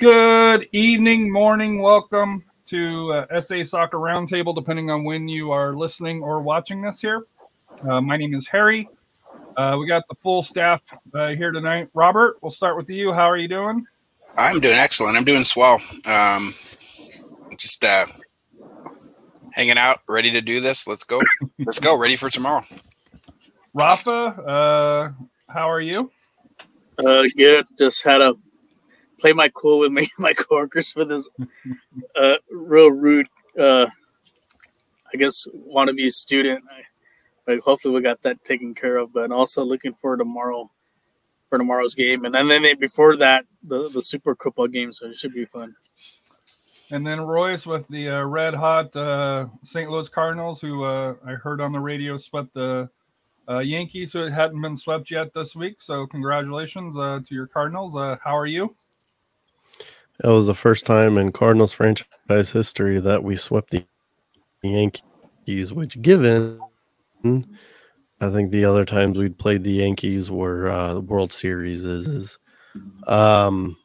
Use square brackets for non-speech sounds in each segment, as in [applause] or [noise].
Good evening, morning. Welcome to uh, SA Soccer Roundtable, depending on when you are listening or watching this here. Uh, my name is Harry. Uh, we got the full staff uh, here tonight. Robert, we'll start with you. How are you doing? I'm doing excellent. I'm doing swell. Um, just uh, hanging out, ready to do this. Let's go. Let's go. Ready for tomorrow. Rafa, uh, how are you? Uh, good. Just had to play my cool with me [laughs] my coworkers for this uh real rude uh I guess wannabe student. I, but hopefully we got that taken care of. But also looking for tomorrow for tomorrow's game, and then then before that the the Super Copa game, so it should be fun. And then Royce with the uh, red hot uh, St. Louis Cardinals, who uh, I heard on the radio swept the uh, Yankees, who hadn't been swept yet this week. So congratulations uh, to your Cardinals. Uh, how are you? It was the first time in Cardinals franchise history that we swept the Yankees, which, given I think the other times we'd played the Yankees were uh, the World Series. Is, is um,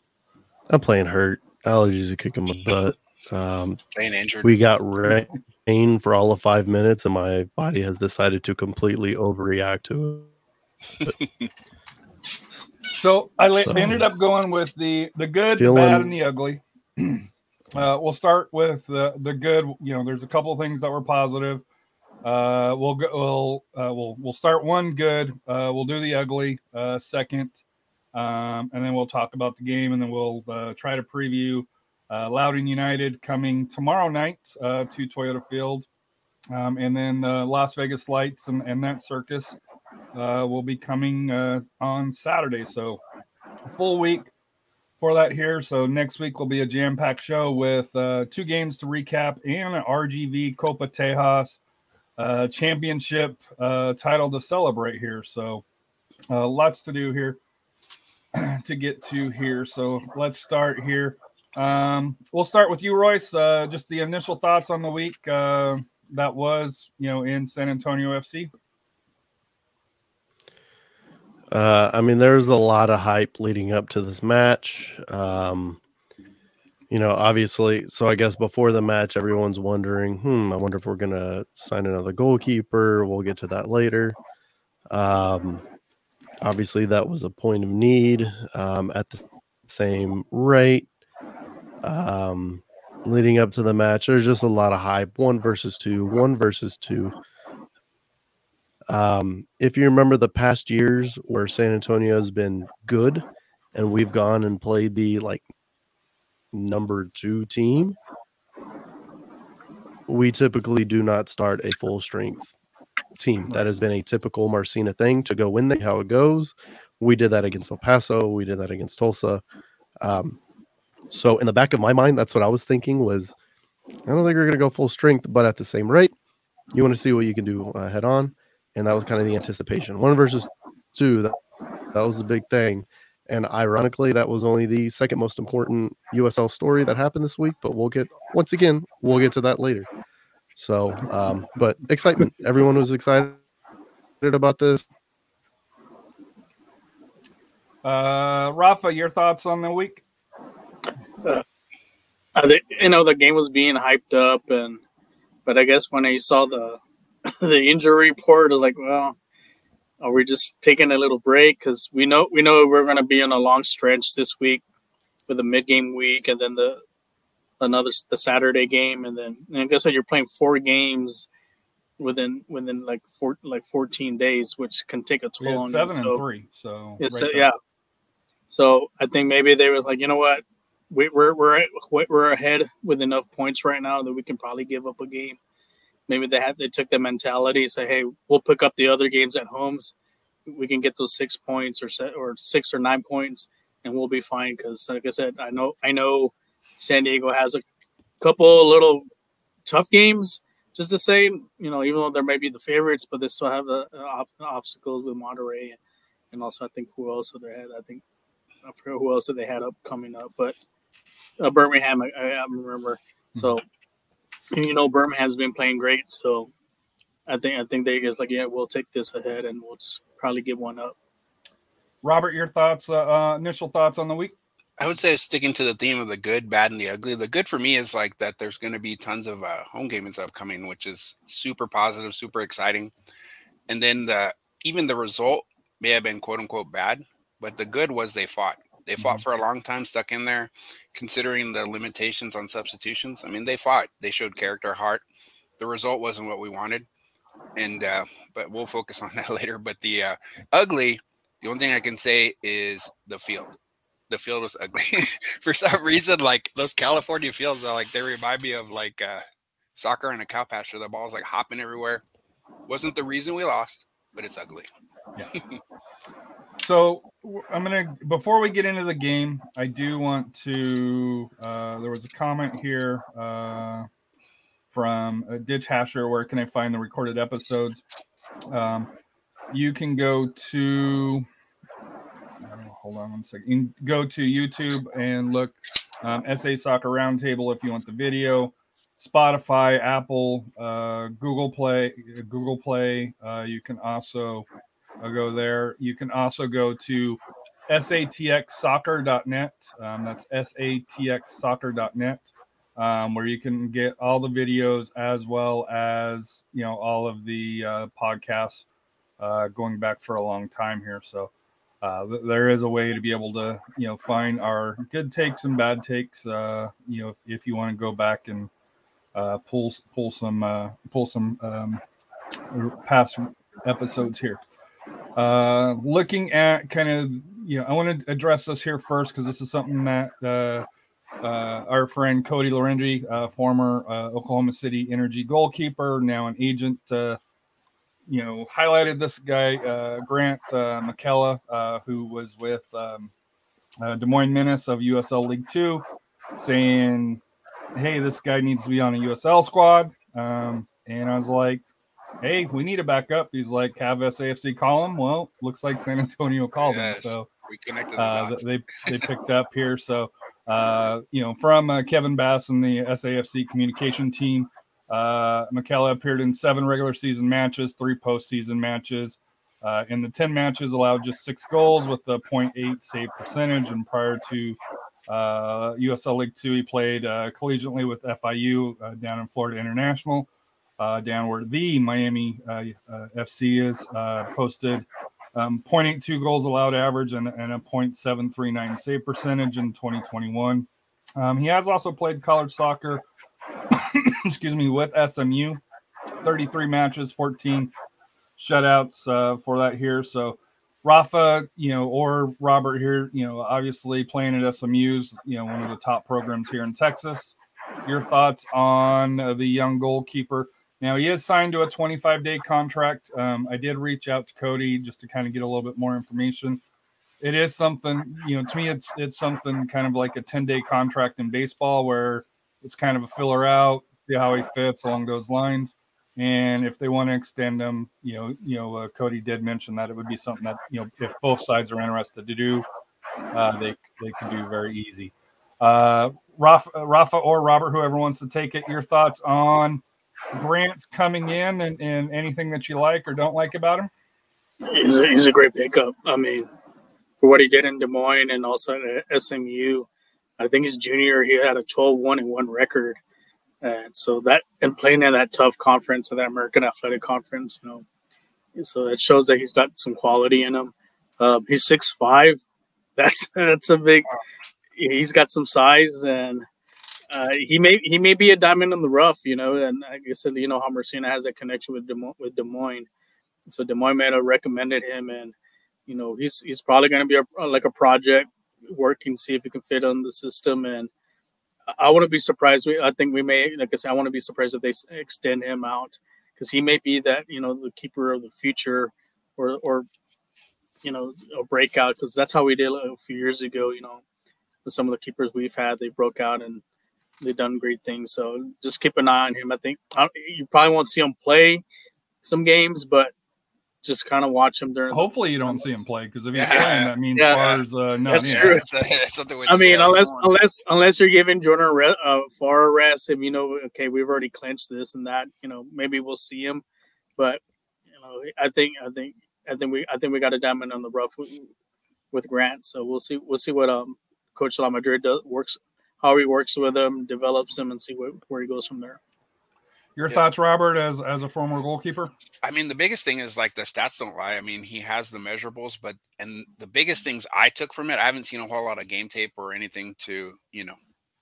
I'm playing hurt. Allergies are kicking my butt. Um, Playing injured. we got rain for all of five minutes, and my body has decided to completely overreact to it. [laughs] So I So- ended up going with the the good, the bad, and the ugly. [clears throat] uh, we'll start with the the good. You know, there's a couple of things that were positive. Uh, we'll go. We'll uh, we'll we'll start one good. Uh, we'll do the ugly uh, second, um, and then we'll talk about the game, and then we'll uh, try to preview uh, Loudoun United coming tomorrow night uh, to Toyota Field, um, and then uh, Las Vegas Lights and, and that circus uh, will be coming uh, on Saturday. So full week for that here. So next week will be a jam-packed show with uh, two games to recap and an RGV Copa Tejas uh, championship uh, title to celebrate here. So uh, lots to do here [clears throat] to get to here. So let's start here. Um, we'll start with you, Royce. Just the initial thoughts on the week that was, you know, in San Antonio FC. Uh, I mean, there's a lot of hype leading up to this match. Um, you know, obviously, so I guess before the match, everyone's wondering, hmm, I wonder if we're going to sign another goalkeeper. We'll get to that later. Um, obviously, that was a point of need um, at the same rate. Um, leading up to the match, there's just a lot of hype one versus two, one versus two. Um, if you remember the past years where San Antonio has been good and we've gone and played the like number two team, we typically do not start a full strength team. That has been a typical Marcina thing to go in there, how it goes. We did that against El Paso, we did that against Tulsa. Um, so in the back of my mind, that's what I was thinking was I don't think we're gonna go full strength, but at the same rate, you want to see what you can do uh, head on and that was kind of the anticipation. One versus two, that, that was the big thing. And ironically, that was only the second most important USL story that happened this week. But we'll get once again, we'll get to that later. So, um, but excitement. Everyone was excited about this. Uh, Rafa, your thoughts on the week? Uh, the, you know the game was being hyped up, and but I guess when I saw the [coughs] the injury report, is like, well, are we just taking a little break because we know we know we're going to be on a long stretch this week with the mid game week, and then the another the Saturday game, and then and like I said, you're playing four games within within like four like 14 days, which can take a toll on seven you. and So, three. So it's, right yeah. So I think maybe they was like, you know what, we, we're we're we're ahead with enough points right now that we can probably give up a game. Maybe they had they took the mentality, say, hey, we'll pick up the other games at homes. We can get those six points or set or six or nine points, and we'll be fine. Because like I said, I know I know San Diego has a couple little tough games. Just to say, you know, even though they may be the favorites, but they still have the ob- obstacles with Monterey, and also I think who else they had. I think I forget who else that they had up coming up, but uh, Birmingham, I, I remember. So, and you know, Birmingham's been playing great. So, I think I think they just like, yeah, we'll take this ahead and we'll just probably give one up. Robert, your thoughts? Uh, uh, initial thoughts on the week? I would say sticking to the theme of the good, bad, and the ugly. The good for me is like that there's going to be tons of uh, home games upcoming, which is super positive, super exciting. And then the even the result may have been quote unquote bad, but the good was they fought. They fought for a long time, stuck in there, considering the limitations on substitutions. I mean, they fought. They showed character, heart. The result wasn't what we wanted, and uh, but we'll focus on [laughs] that later. But the uh, ugly, the only thing I can say is the field the field was ugly [laughs] for some reason. Like those California fields are like they remind me of like uh, soccer in a cow pasture. The ball's like hopping everywhere. Wasn't the reason we lost, but it's ugly. [laughs] So I'm gonna before we get into the game, I do want to. Uh, there was a comment here uh, from a Ditch Hasher. Where can I find the recorded episodes? Um, you can go to. Know, hold on one second. Go to YouTube and look um, SA Soccer Roundtable if you want the video. Spotify, Apple, uh, Google Play, Google Play. Uh, you can also I'll go there. You can also go to satxsoccer.net. Um, that's satxsoccer.net, um, where you can get all the videos as well as you know all of the uh, podcasts uh, going back for a long time here. So uh, th- there is a way to be able to you know find our good takes and bad takes. Uh, you know if, if you want to go back and uh, pull pull some uh, pull some um, past episodes here. Uh, looking at kind of, you know, I want to address this here first because this is something that uh, uh, our friend Cody Laurendi, uh, former uh, Oklahoma City Energy goalkeeper, now an agent, uh, you know, highlighted this guy, uh, Grant uh, McKella, uh, who was with um, uh, Des Moines Menace of USL League Two, saying, hey, this guy needs to be on a USL squad. Um, and I was like, hey, we need a backup. He's like, have SAFC call him. Well, looks like San Antonio called Yes. him. So We connected uh, they they picked up here. So uh, you know, from uh, Kevin Bass and the SAFC communication team, uh, McKella appeared in seven regular season matches, three postseason matches. Uh, in the 10 matches, allowed just six goals with a 0.8 save percentage. And prior to uh, USL League Two, he played uh, collegiately with FIU uh, down in Florida International, uh, down where the Miami uh, uh, FC is. Posted um, 0.82 goals allowed average and, and a 0.739 save percentage in 2021. Um, he has also played college soccer, [coughs] excuse me, with SMU, 33 matches, 14 shutouts uh, for that here. So Rafa, you know, or Robert here, you know, obviously playing at SMU's, you know, one of the top programs here in Texas. Your thoughts on the young goalkeeper? Now he is signed to a 25 day contract. Um, I did reach out to Cody just to kind of get a little bit more information. It is something, you know, to me, it's it's something kind of like a 10 day contract in baseball where it's kind of a filler out, see how he fits along those lines. And if they want to extend him, you know, you know, uh, Cody did mention that it would be something that you know, if both sides are interested to do, uh, they they could do very easy. Uh, Rafa, Rafa or Robert, whoever wants to take it. Your thoughts on Grant coming in and, and anything that you like or don't like about him? He's a, he's a great pickup. I mean, for what he did in Des Moines and also at SMU, I think his junior he had a 12-1 and one record, and so that and playing in that tough conference, of that American Athletic Conference, you know, so it shows that he's got some quality in him. Um, he's six five. [laughs] That's that's a big. He's got some size, and uh, he may he may be a diamond in the rough, you know. And I guess you know how Marcina has a connection with Des Moines, with Des Moines. So Des Moines may have recommended him, and you know he's he's probably going to be a, like a project working, see if he can fit on the system. And I wouldn't be surprised. We, I think we may, like I said, I want to be surprised if they extend him out because he may be that you know the keeper of the future, or or you know a breakout because that's how we did a few years ago. You know, with some of the keepers we've had, they broke out and they've done great things. So just keep an eye on him. I think you probably won't see him play some games, but just kind of watch him during. Hopefully, you don't see him play because if he's yeah. playing, that means yeah. Farr's uh, no. That's yeah. true. I mean, unless unless unless you're giving Jordan a uh, far rest, if you know, okay, we've already clinched this and that, you know, maybe we'll see him. But you know, I think I think I think we I think we got a diamond on the rough with, with Grant. So we'll see we'll see what um Coach La Madrid does works how he works with him, develops him, and see where, where he goes from there. Your yeah. thoughts, Robert, as as a former goalkeeper? I mean, the biggest thing is like the stats don't lie. I mean, he has the measurables, but and the biggest things I took from it, I haven't seen a whole lot of game tape or anything to you know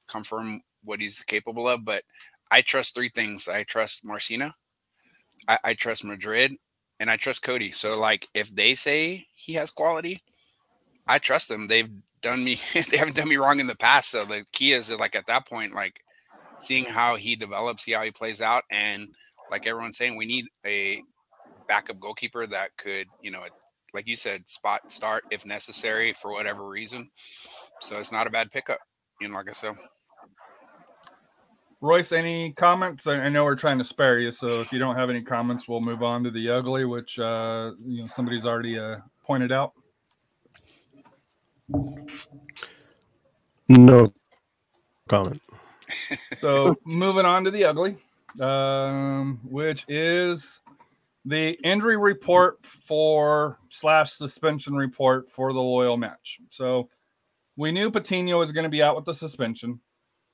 confirm what he's capable of. But I trust three things: I trust Marcina, I, I trust Madrid, and I trust Cody. So like, if they say he has quality, I trust them. They've done me, [laughs] they haven't done me wrong in the past. So the key is like at that point, like seeing how he develops, see how he plays out, and like everyone's saying, we need a backup goalkeeper that could, you know, like you said, spot start if necessary for whatever reason. So it's not a bad pickup, you know, like I said. Royce, any comments? I know we're trying to spare you, so if you don't have any comments, we'll move on to the ugly, which uh, you know somebody's already uh, pointed out. No comment so moving on to the ugly, um, which is the injury report for slash suspension report for the Loyal match. So we knew Patino was going to be out with the suspension.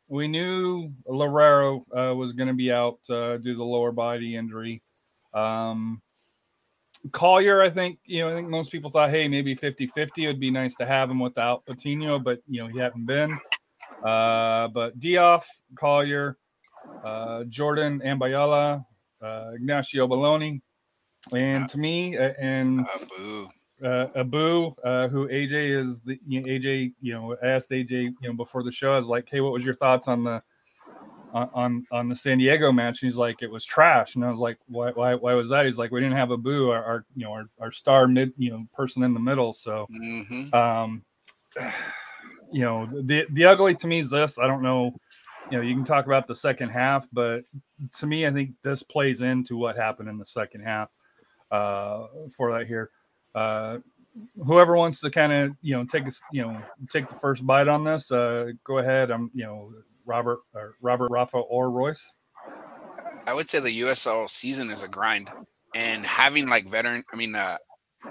We knew Lorero uh, was going to be out uh, due to the lower body injury. Um, Collier, I think, you know, I think most people thought, hey, maybe 50 50 would be nice to have him without Patino, but, you know, he hadn't been. Uh, but Diouf, Collier, uh, Jordan Ambayala, uh, Ignacio Belloni, and to me, uh, and Abu, uh, Abu uh, who AJ is the you know, AJ, you know, asked AJ, you know, before the show, I was like, hey, what was your thoughts on the on on the San Diego match? And he's like, it was trash, and I was like, why why why was that? He's like, we didn't have Abu, our, our you know our, our star mid you know person in the middle, so. Mm-hmm. Um, [sighs] you know, the the ugly to me is this. I don't know. You know, you can talk about the second half, but to me, I think this plays into what happened in the second half uh, for that here. Uh, whoever wants to kind of you know take a, you know take the first bite on this, uh, go ahead. I'm you know Robert Robert Rafa or Royce. I would say the USL season is a grind, and having like veteran, I mean, uh,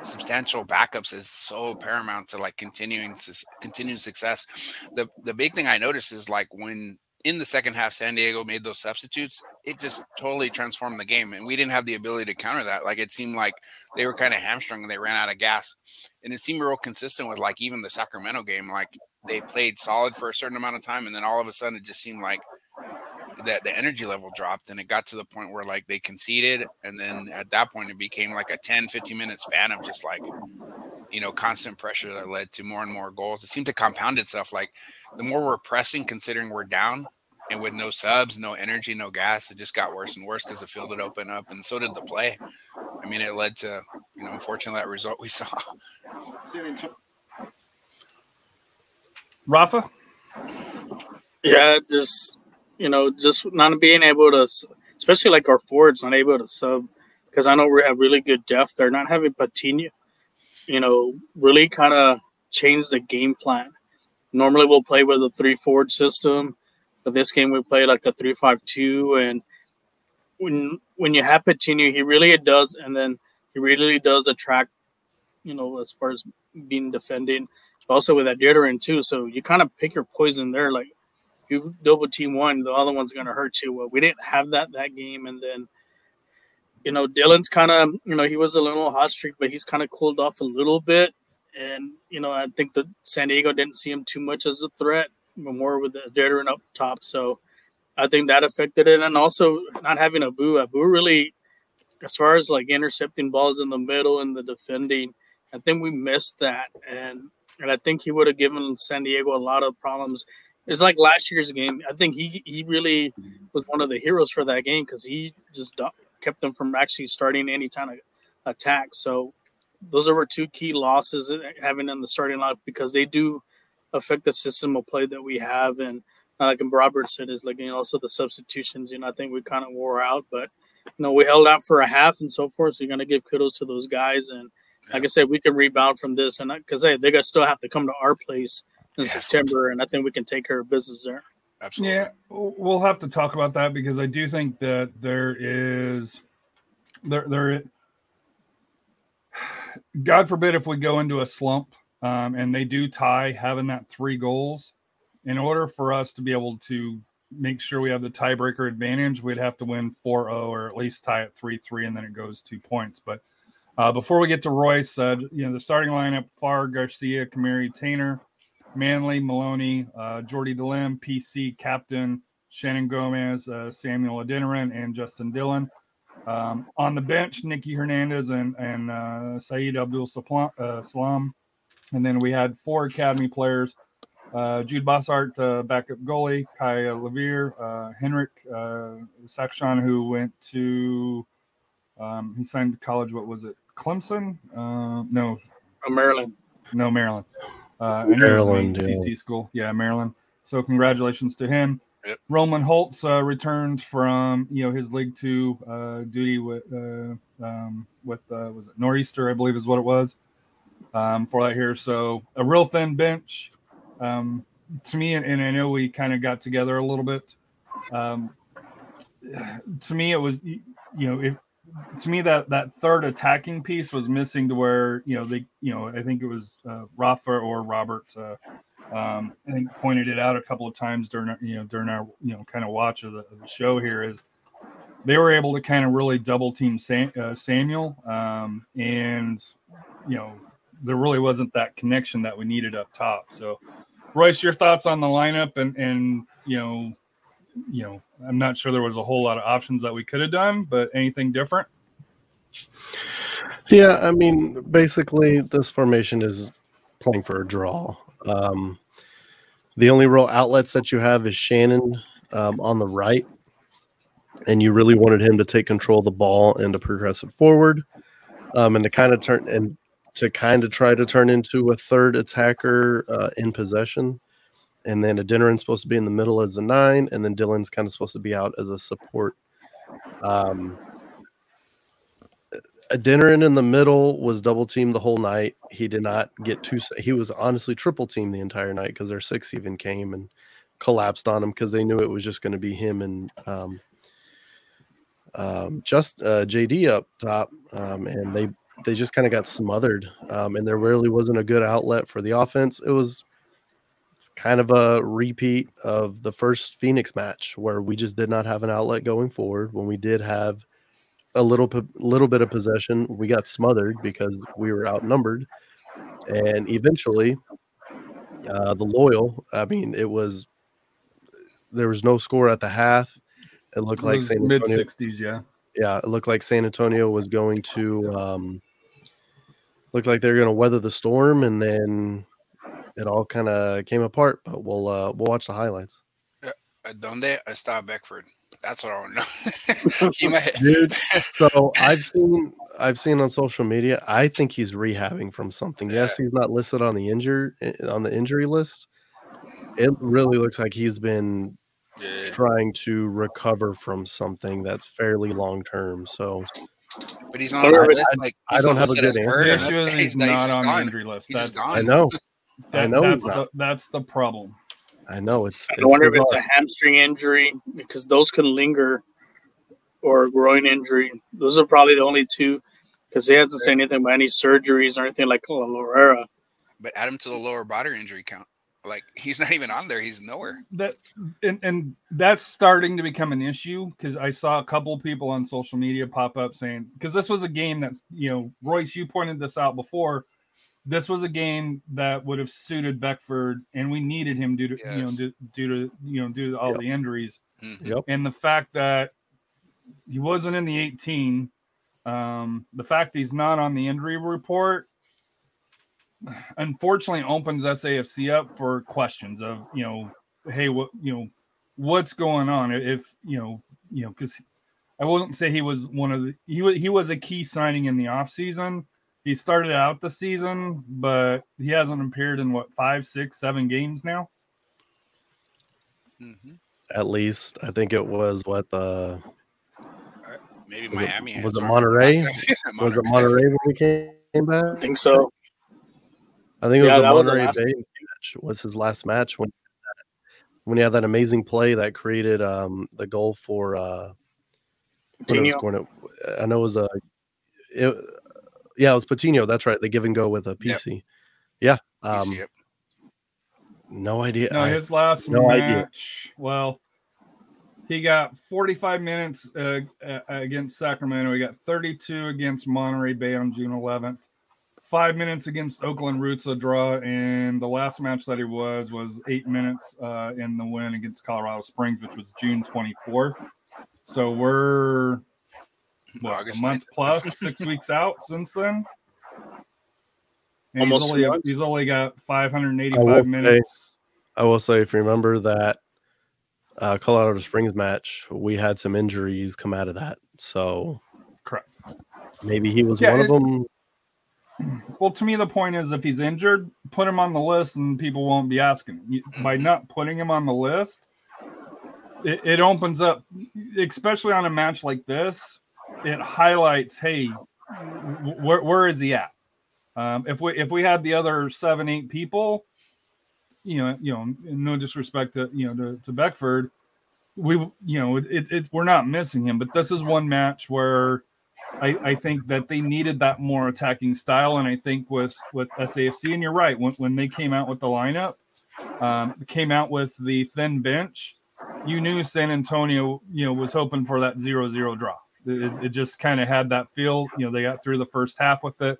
substantial backups is so paramount to like continuing to continuing success. The the big thing I noticed is like when in the second half San Diego made those substitutes, it just totally transformed the game, and we didn't have the ability to counter that. Like it seemed like they were kind of hamstrung and they ran out of gas, and it seemed real consistent with like even the Sacramento game. Like they played solid for a certain amount of time, and then all of a sudden it just seemed like that the energy level dropped and it got to the point where like they conceded and then at that point it became like a 10 15 minute span of just like you know constant pressure that led to more and more goals. It seemed to compound itself like the more we're pressing considering we're down and with no subs no energy no gas it just got worse and worse because the field had opened up and so did the play. I mean it led to you know unfortunately that result we saw rafa yeah just you know, just not being able to, especially like our forwards, not able to sub because I know we have really good depth. They're not having Patino, you know, really kind of change the game plan. Normally we'll play with a three forward system, but this game we play like a three five two. And when when you have Patino, he really does, and then he really does attract, you know, as far as being defending. Also with that Adrian too, so you kind of pick your poison there. Like you double team one, the other one's to hurt you. Well, we didn't have that that game, and then you know Dhillon's kind of you know he was a little hot streak, but he's kind of cooled off a little bit, and you know I think that San Diego didn't see him too much as a threat. but more with the veteran up top. So I think that affected it, and also not having Abu. Abu really, as far as like intercepting balls in the middle and the defending, I think we missed that, and and I think he would have given San Diego a lot of problems. It's like last year's game. I think he he really was one of the heroes for that game because he just kept them from actually starting any kind of attack. So those are two key losses having in the starting lineup because they do affect the system of play that we have. And uh, like Robert said, is like you know also the substitutions. You know, I think we kind of wore out, but you know we held out for a half and so forth. So you're gonna give kudos to those guys. And like I said, we can rebound from this, and because hey, they got still have to come to our place in yes. September, and I think we can take care of business there. Absolutely. Yeah, we'll have to talk about that because I do think that there is there there God forbid if we go into a slump um, and they do tie having that three goals, in order for us to be able to make sure we have the tiebreaker advantage, we'd have to win 4 0 or at least tie at 3 3, and then it goes two points. But uh, before we get to Royce, uh, you know, the starting lineup Farr, Garcia, Kamari, Taintor, Manley, Maloney, uh, Jordy DeLim, PC, Captain, Shannon Gomez, uh, Samuel Adeniran, and Justin Dhillon. Um, on the bench, Nicky Hernandez and, and uh, Saeed Abdul uh, Salam. And then we had four academy players Jude Bossart, backup goalie, Kai Levere, Henrik uh, who went to, um, he signed to college, what was it, Clemson? Uh, no. Oh, Maryland. No, Maryland. Uh, Maryland. CC yeah. school. Yeah, Maryland. So congratulations to him. Yep. Roman Holtz uh, returned from you know his League Two uh, duty with uh, um, with uh, was it Nor'easter I believe is what it was um, for that here. So a real thin bench um, to me, and, and I know we kind of got together a little bit. Um, to me, it was you know if to me that that third attacking piece was missing to where you know they you know I think it was uh, Rafa or Robert uh, um, I think pointed it out a couple of times during you know during our you know kind of watch of the, of the show here is they were able to kind of really double team Sam, uh, Samuel um, and you know there really wasn't that connection that we needed up top. So Royce, your thoughts on the lineup and and you know you know I'm not sure there was a whole lot of options that we could have done, but anything different? Yeah, I mean, basically, this formation is playing for a draw. Um, the only real outlets that you have is Shannon um, on the right, and you really wanted him to take control of the ball and to progress it forward, um, and to kind of turn and to kind of try to turn into a third attacker uh, in possession. And then Adeniran's supposed to be in the middle as the nine, and then Dhillon's kind of supposed to be out as a support. Um, Adeniran in the middle was double teamed the whole night. He did not get two. He was honestly triple teamed the entire night because their six even came and collapsed on him because they knew it was just going to be him and um, um, just uh, JD up top, um, and they they just kind of got smothered. Um, and there really wasn't a good outlet for the offense. It was kind of a repeat of the first Phoenix match where we just did not have an outlet going forward. When we did have a little little bit of possession. We got smothered because we were outnumbered, and eventually, uh, the loyal. I mean, it was there was no score at the half. It looked it like San mid sixties, yeah, yeah. It looked like San Antonio was going to um, looked like they're going to weather the storm, and then it all kind of came apart. But we'll uh, we'll watch the highlights. Uh, donde está Beckford? That's what I want to know. [laughs] [laughs] Dude, so [laughs] I've seen I've seen on social media. I think he's rehabbing from something. Yeah. Yes, he's not listed on the injury on the injury list. It really looks like he's been yeah. trying to recover from something that's fairly long term. So, but he's not on the list. Like, I don't have a good answer. He's, he's not on the injury list. That's, I know. That, I know. That's the, that's the problem. I know it's. I wonder if it's a hamstring injury because those can linger, or a groin injury. Those are probably the only two, because he hasn't said anything about any surgeries or anything like Lorera. But add him to the lower body injury count. Like he's not even on there. He's nowhere. That and and that's starting to become an issue because I saw a couple people on social media pop up saying because this was a game that's you know Royce, you pointed this out before this was a game that would have suited Beckford, and we needed him due to you know due, due to you know due to all Yep. the injuries Mhm. Yep. and the fact that he wasn't in the 18. Um, the fact he's not on the injury report, unfortunately, opens SAFC up for questions of you know, hey, what you know, what's going on? If you know, you know, because I wouldn't say he was one of the he was he was a key signing in the offseason. He started out the season, but he hasn't appeared in what five, six, seven games now. Mhm. At least I think it was what the Maybe Was it- Miami. has was it our- Monterey? [laughs] was it Monterey when we came back? I think so. I think it was Yeah, the that was the Monterey Bay match. Was his last match when when he had that amazing play that created um, the goal for uh, when it was going to, I know it was a, it, yeah, it was Patino. That's right. The give and go with a Yep. PC. Yeah. Um, see it. no idea. No, I- his last no idea. Well, he got 45 minutes uh, uh, against Sacramento. He got 32 against Monterey Bay on June 11th. Five minutes against Oakland Roots a draw, and the last match that he was was eight minutes uh, in the win against Colorado Springs, which was June 24th. So we're what, August a month 9th. [laughs] plus, six weeks out since then. And Almost he's only, he's only got I will 585 say- minutes. I will say, if you remember that uh, Colorado Springs match, we had some injuries come out of that. So Correct. maybe he was Yeah, one it- of them. [clears throat] Well, to me, the point is if he's injured, put him on the list and people won't be asking. You- By [clears throat] not putting him on the list, it, it opens up, especially on a match like this, it highlights, hey, where, where is he at? Um, if we if we had the other seven eight people, you know, you know, no disrespect to you know to, to Beckford, we you know it, it's we're not missing him, but this is one match where I, I think that they needed that more attacking style, and I think with with SAFC, and you're right, when, when they came out with the lineup, um, came out with the thin bench, you knew San Antonio, you know, was hoping for that zero-zero draw. It, it just kind of had that feel. You know, they got through the first half with it,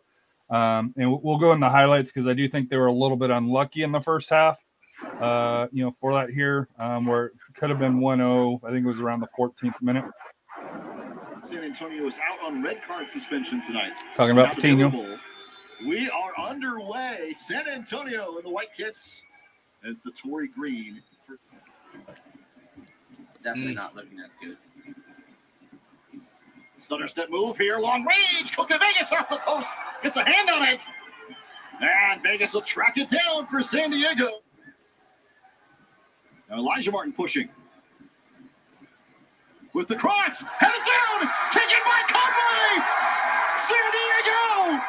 um, and we'll go in the highlights because I do think they were a little bit unlucky in the first half. Uh, you know, for that here, um, where it could have been 1-0. I think it was around the 14th minute. San Antonio is out on red card suspension tonight. Talking about the Patino. We are underway. San Antonio in the white kits. And it's the Tory Green. It's definitely not looking as good. Stutter step move here, long range. Coca Vegas off the post. Gets a hand on it. And Vegas will track it down for San Diego. Now Elijah Martin pushing. With the cross. Headed down. Taken by Conway. San Diego.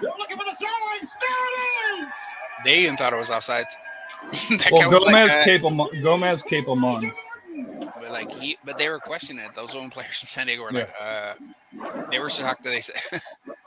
They're looking for the sideline. There it is. They even thought it was offsides. [laughs] that Well, Gomez like, uh, Capel Gomez Capelmon. but like he, but they were questioning it. Those own players from San Diego were like, uh, they were shocked that they said,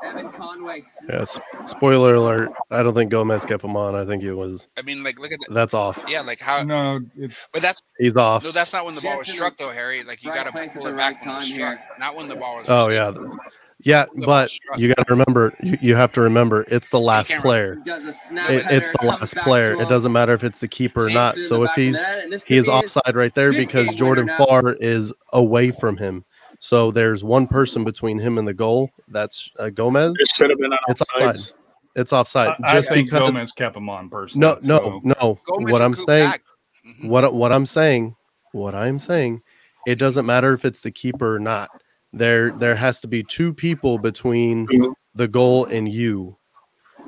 Evan Conway. sn- Yes. Spoiler alert. I don't think Gomez kept him on. I think it was I mean, like, look at that. that's off. Yeah, like how, No, it's but that's He's off. no, that's not when the ball was struck though, Harry. Like you right got to pull it back right when it was time struck, here. not when the ball was. Oh received. yeah. Yeah, but you got to remember you, you have to remember it's the last player. Does a snap It, it's the last player. It doesn't matter if it's the keeper or not. So if back he's net, and this he is offside right there because Jordan winner. Farr is away from him. So there's one person between him and the goal. That's uh, Gomez. It should have been on It's offside. It's offside. I, Just I think because Gomez kept him on personally. no, no, so- no. Gomez what I'm saying, back. Mhm. what what I'm saying, what I'm saying, it doesn't matter if it's the keeper or not. There there has to be two people between Mhm. the goal and you.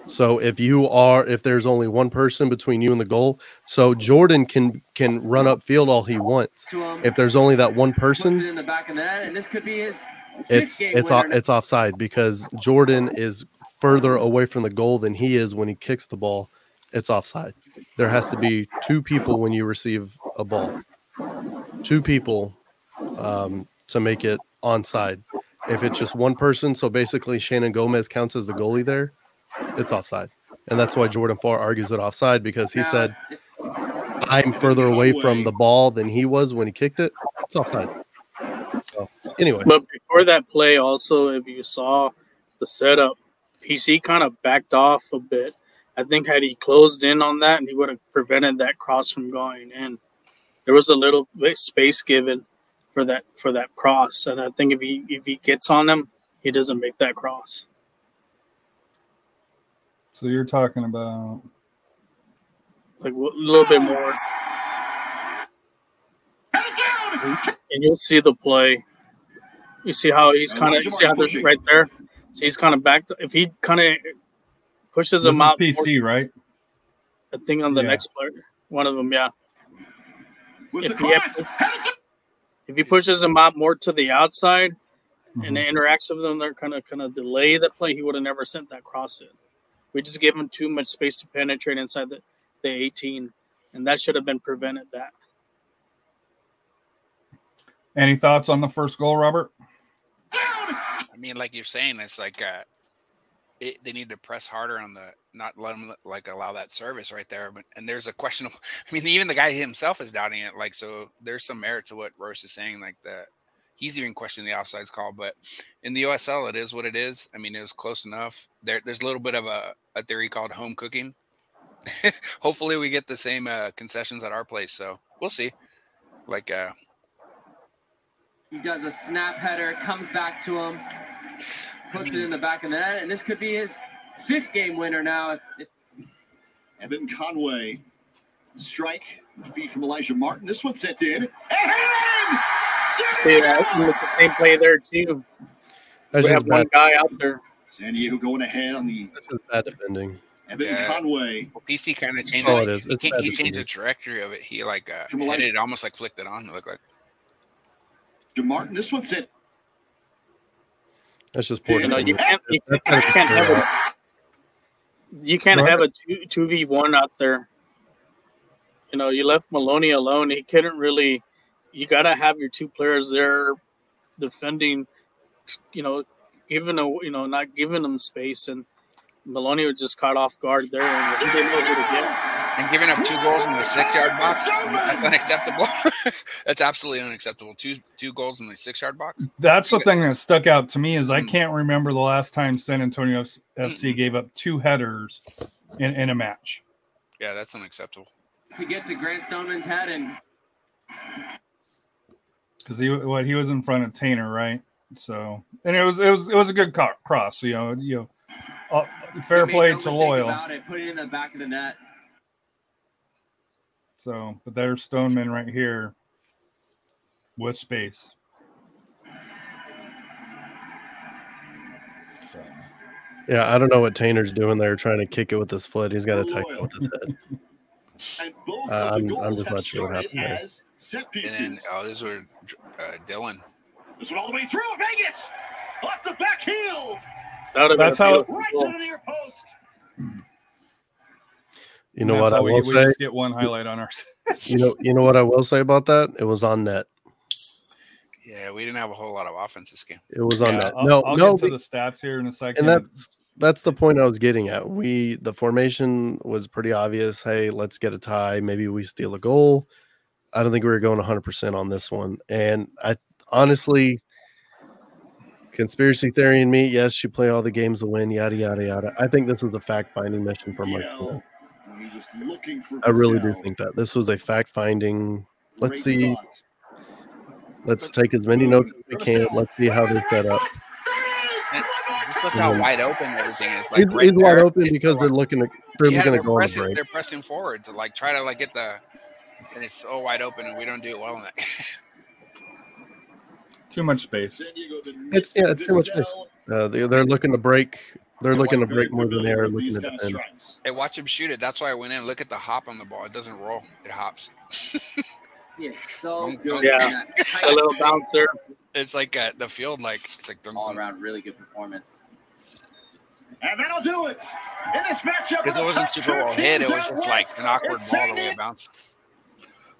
So if you are if there's only one person between you and the goal, so Jordan can can run up field all he wants. If there's only that one person, in the back of the and this could be his it's it's off, it's offside because Jordan is further away from the goal than he is when he kicks the ball. It's offside. There has to be two people when you receive a ball. Two people um, to make it onside. If it's just one person, so basically Shannon Gomez counts as the goalie there, it's offside. And that's why Jordan Farr argues it offside because he Now, said, I'm further away from the ball than he was when he kicked it. It's offside. So, anyway, But before that play, also, if you saw the setup, PC kind of backed off a bit. I think had he closed in on that, and he would have prevented that cross from going in. There was a little bit space given for that for that cross, and I think if he if he gets on him, he doesn't make that cross. So you're talking about Like a little bit more, and you'll see the play. You see how he's kind of you see how there's right there. So he's kind of backed. If he kind of pushes this him is out, PC, right? I think on the Yeah. next player, one of them, yeah. With If the he cross. If he pushes him out more to the outside and Mhm. it interacts with them, they're kind of kind of delay the play. He would have never sent that cross in. We just gave him too much space to penetrate inside the, the 18, and that should have been prevented. That Any thoughts on the first goal, Robert? I mean, like you're saying, it's like uh, it, they need to press harder on the not let them like allow that service right there. But and there's a question. [laughs] I mean, even the guy himself is doubting it. Like, so there's some merit to what Royce is saying. Like that, he's even questioning the offsides call. But in the USL, it is what it is. I mean, it was close enough. There, there's a little bit of a, a theory called home cooking. [laughs] Hopefully, we get the same uh, concessions at our place. So we'll see. Like, uh, He does a snap header, comes back to him, puts it in the back of the net, and this could be his fifth game winner now. Evan Conway. Strike. Feed from Elijah Martin. This one sent in. And hit see that it's the same play there too. That's We have one bad, guy out there. San Diego going ahead on the that's just bad defending. Evan Yeah. Conway. well, PC kind of changed. all it. it is. He, It's he changed the defending. trajectory of it. He like uh, From headed it almost like flicked it on. It looked like. Martin. This one sent. That's just poor You know, you can't you, That's you can't have a you can't have a two two v one out there. You know, you left Maloney alone. He couldn't really. You got to have your two players there defending. You know, giving a you know not giving them space, and Maloney was just caught off guard there, and he didn't know who to get. And giving up two goals in the six yard box, that's unacceptable. [laughs] that's absolutely unacceptable. Two two goals in the six yard box. That's the thing that stuck out to me is I Mm. can't remember the last time San Antonio F- FC gave up two headers in, in a match. Yeah, that's unacceptable. to get to Grant Stoneman's head and because he what he was in front of Taintor, right? So and it was it was it was a good cross. You know, you know, uh, fair play no to Loyal. About it, put it in the back of the net. So, but there's Stoneman right here with space. So, Yeah, I don't know what Taintor's doing there, trying to kick it with his foot. He's got to take it with his head. And both Uh, I'm- I'm just not sure what happened there. And then oh, this was uh, Dhillon. This one all the way through. Vegas off the back heel, That That's how- beautiful right to the near post. You know what I how we, will we say? just get one highlight on ours. You know, you know what I will say about that? It was on net. Yeah, we didn't have a whole lot of offense this game. It was on Yeah, net. I'll, no, I'll no, get to the stats here in a second. and that's that's the point I was getting at. We the formation was pretty obvious. Hey, let's get a tie. Maybe we steal a goal. I don't think we were going 100 percent on this one. And I honestly, conspiracy theory in me, yes, you play all the games to win, yada yada yada. I think this was a fact finding mission for Marcelo. He was looking for I really do think that this was a fact finding. Let's Great see. thought. Let's take as many notes as we can. Let's see how they're set up. And just look And how then- wide open everything is. Like He's, right he's wide there, open it's because they're wide- looking to they're yeah, looking they're to go pressing, they're pressing forward to like try to like get the, and it's so wide open, and we don't do it well in that. too much space. San Diego, the It's- yeah, it's too much space. Uh, they're, they're looking to break. They're looking to break more than they are looking these to kind of defend. hey, watch him shoot it. That's why I went in. Look at the hop on the ball. It doesn't roll. It hops. He is so [laughs] good. Yeah. [laughs] A little bounce there. It's like uh, the field, like it's like dum, all dum. around really good performance. And that'll do it. In this matchup, Because it wasn't super well hit. It was just like an awkward ball the way it bounced.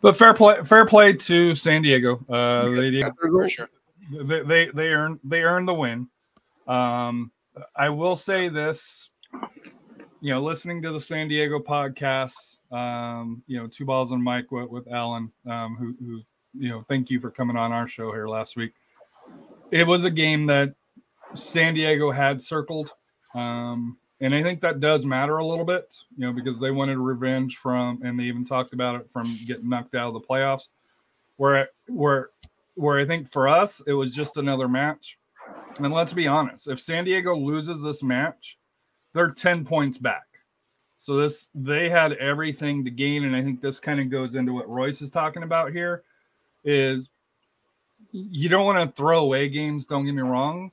But fair play, fair play to San Diego. Uh, they did Yeah, for sure. they they they earned they earned the win. Um, I will say this, you know, listening to the San Diego podcast, um, you know, two balls and Mike with, with Alan, um, who who you know, thank you for coming on our show here last week. It was a game that San Diego had circled Um, and I think that does matter a little bit, you know, because they wanted revenge from, and they even talked about it from getting knocked out of the playoffs. Where, where, where I think for us it was just another match. And let's be honest, if San Diego loses this match, they're ten points back. So this they had everything to gain, and I think this kind of goes into what Royce is talking about here. Is you don't want to throw away games. Don't get me wrong,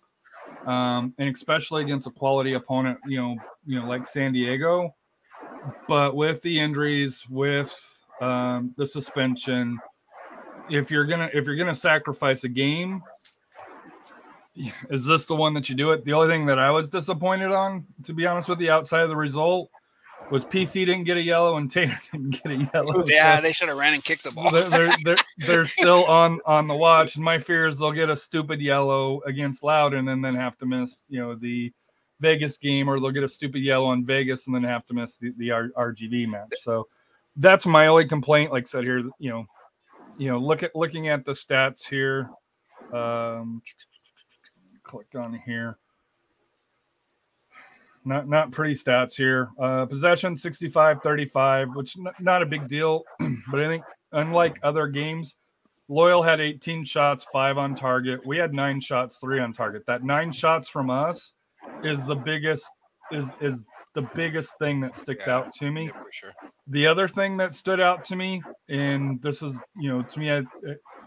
um, and especially against a quality opponent, you know, you know, like San Diego. But with the injuries, with um, the suspension, if you're gonna if you're gonna sacrifice a game, [laughs] is this the one that you do it? The only thing that I was disappointed on, to be honest with you, outside of the result, was PC didn't get a yellow and Taylor [laughs] didn't get a yellow. Yeah, So they should have ran and kicked the ball. they're, they're, they're, they're [laughs] still on on the watch. And my fear is they'll get a stupid yellow against Loudoun and then have to miss, you know, the Vegas game, or they'll get a stupid yellow in Vegas and then have to miss the, the R- RGV match. So that's my only complaint. Like I said here, you know, you know, look at looking at the stats here. Um, click on here. Not not pretty stats here. Uh, possession 65 35, which n- not a big deal, [clears throat] but I think unlike other games, Loyal had 18 shots, five on target. We had nine shots, three on target. That nine shots from us is the biggest is is the biggest thing that sticks Yeah. out to me Yeah, for sure. the other thing that stood out to me, and this is, you know, to me, I,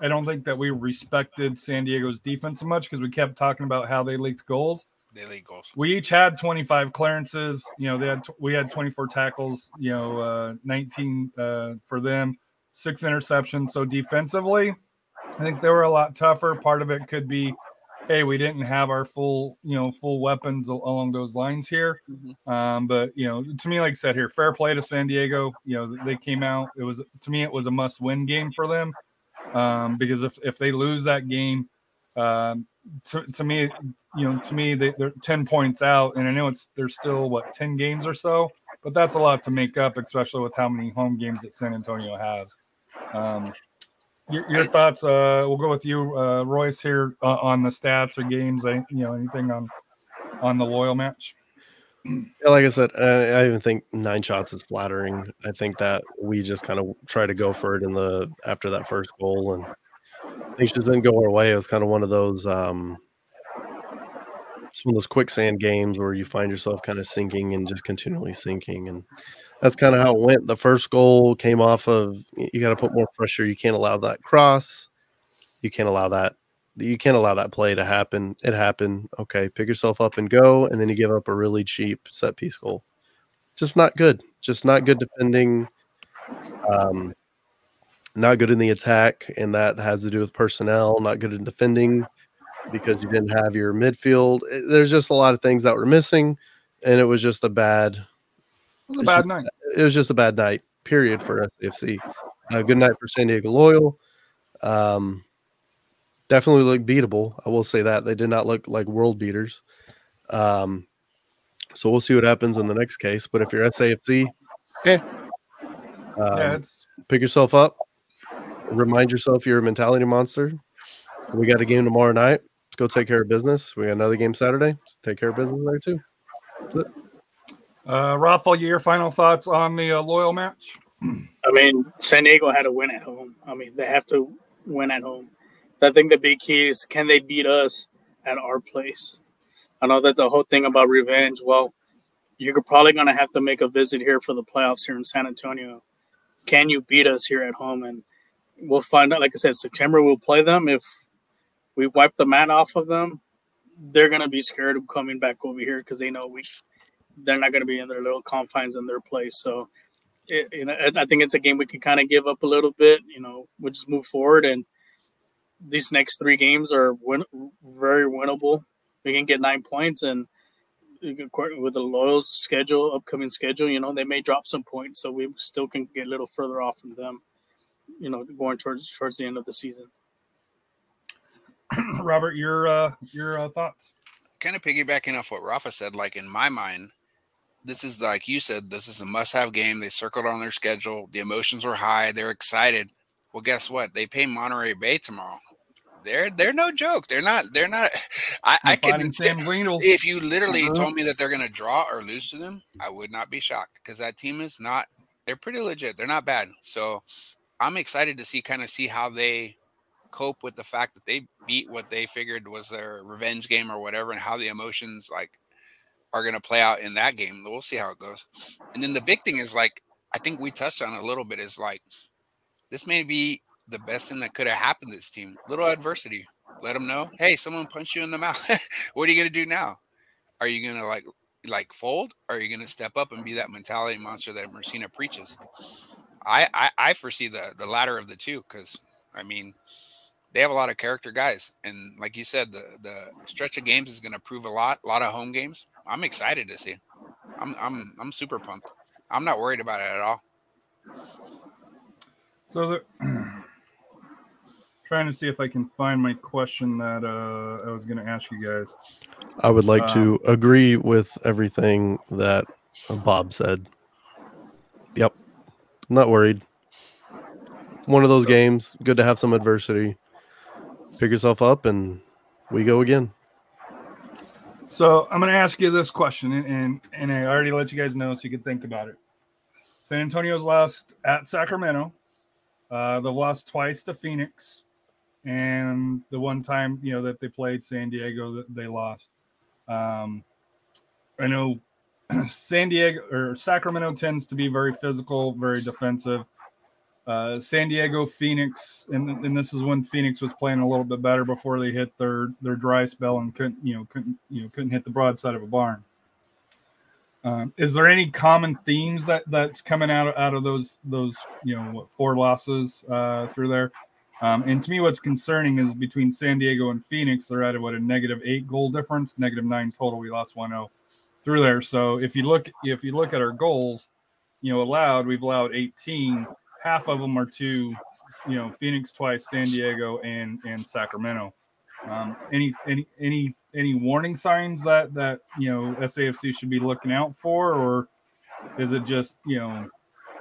I don't think that we respected San Diego's defense much because we kept talking about how they leaked goals. They lead goals. We each had 25 clearances. You know, they had we had 24 tackles. You know, uh, 19 uh, for them, six interceptions. So defensively, I think they were a lot tougher. Part of it could be, hey, we didn't have our full, you know, full weapons al- along those lines here. Um, but you know, to me, like I said here, fair play to San Diego. You know, they came out. It was to me, it was a must-win game for them um, because if if they lose that game, um, to, to me, you know, to me, they, they're ten points out, and I know it's there's still what ten games or so, but that's a lot to make up, especially with how many home games that San Antonio has. Um, your, your thoughts? Uh, we'll go with you, uh, Royce, here uh, on the stats or games. I, you know, anything on on the loyal match? Yeah, like I said, I, I even think nine shots is flattering. I think that we just kind of try to go for it in the after that first goal, and things just didn't go our way. It was kind of one of those, um, it's one of those quicksand games where you find yourself kind of sinking and just continually sinking, and that's kind of how it went. The first goal came off of you got to put more pressure. You can't allow that cross. You can't allow that you can't allow that play to happen. It happened. Okay, pick yourself up and go, and then you give up a really cheap set piece goal. Just not good. Just not good defending. Um, not good in the attack, and that has to do with personnel. Not good in defending because you didn't have your midfield. There's just a lot of things that were missing, and it was just a bad. It was a bad just- night. It was just a bad night. Period for SAFC. Uh, good night for San Diego Loyal. Um, definitely look beatable. I will say that they did not look like world beaters. Um, so we'll see what happens in the next case. But if you're SAFC, eh, um, yeah, pick yourself up. Remind yourself you're a mentality monster. We got a game tomorrow night. Let's go take care of business. We got another game Saturday. Let's take care of business there too. Uh, Rafa. Your final thoughts on the uh, loyal match? I mean, San Diego had to win at home. I mean, they have to win at home. I think the big key is can they beat us at our place? I know that the whole thing about revenge, well, you're probably going to have to make a visit here for the playoffs here in San Antonio. Can you beat us here at home? And we'll find out. Like I said, September we'll play them. If we wipe the mat off of them, they're going to be scared of coming back over here because they know we they're not going to be in their little confines in their place. So it, you know, I I think it's a game we can kind of give up a little bit. You know, we'll just move forward, and these next three games are win- very winnable. We can get nine points, and with the Loyals schedule, upcoming schedule, you know, they may drop some points, so we still can get a little further off from them. You know, going towards towards the end of the season. [clears throat] Robert, your uh, your uh, thoughts? kind of piggybacking off what Rafa said, like in my mind, this is like you said, this is a must have game. They circled on their schedule. The emotions were high. They're excited. Well, guess what? They pay Monterey Bay tomorrow. they're they're no joke. They're not. They're not. [laughs] I, I could. Sam If you literally Uh-huh. told me that they're going to draw or lose to them, I would not be shocked because that team is not. They're pretty legit. They're not bad. So I'm excited to see kind of see how they cope with the fact that they beat what they figured was their revenge game or whatever, and how the emotions like are going to play out in that game. We'll see how it goes. And then the big thing is like I think we touched on a little bit is like this may be the best thing that could have happened to this team. Little adversity. Let them know, hey, someone punched you in the [laughs] mouth. what are you gonna do now? Are you gonna like like fold? Or are you gonna step up and be that mentality monster that Marcina preaches? I I, I foresee the the latter of the two because I mean they have a lot of character guys, and like you said, the the stretch of games is gonna prove a lot. A lot of home games. I'm excited to see. I'm I'm I'm super pumped. I'm not worried about it at all. So the, [clears throat] trying to see if I can find my question that uh, I was going to ask you guys. I would like Um, to agree with everything that Bob said. Yep. Not worried. One of those So- games, good to have some adversity. Pick yourself up and we go again. So I'm going to ask you this question, and, and I already let you guys know, so you can think about it. San Antonio's lost at Sacramento. Uh, they've lost twice to Phoenix, and the one time you know that they played San Diego, that they lost. Um, I know [clears throat] San Diego or Sacramento tends to be very physical, very defensive. Uh, San Diego, Phoenix, and, and this is when Phoenix was playing a little bit better before they hit their their dry spell and couldn't you know couldn't you know couldn't hit the broadside of a barn. Um, is there any common themes that that's coming out of, out of those those you know what, four losses uh, through there? Um, and to me, what's concerning is between San Diego and Phoenix, they're at what a negative eight goal difference, negative nine total. We lost 1-0 through there. So if you look if you look at our goals, you know allowed, we've allowed 18 half of them are to you know Phoenix twice, San Diego, and and Sacramento. Um, any any any any warning signs that that you know SAFC should be looking out for, or is it just you know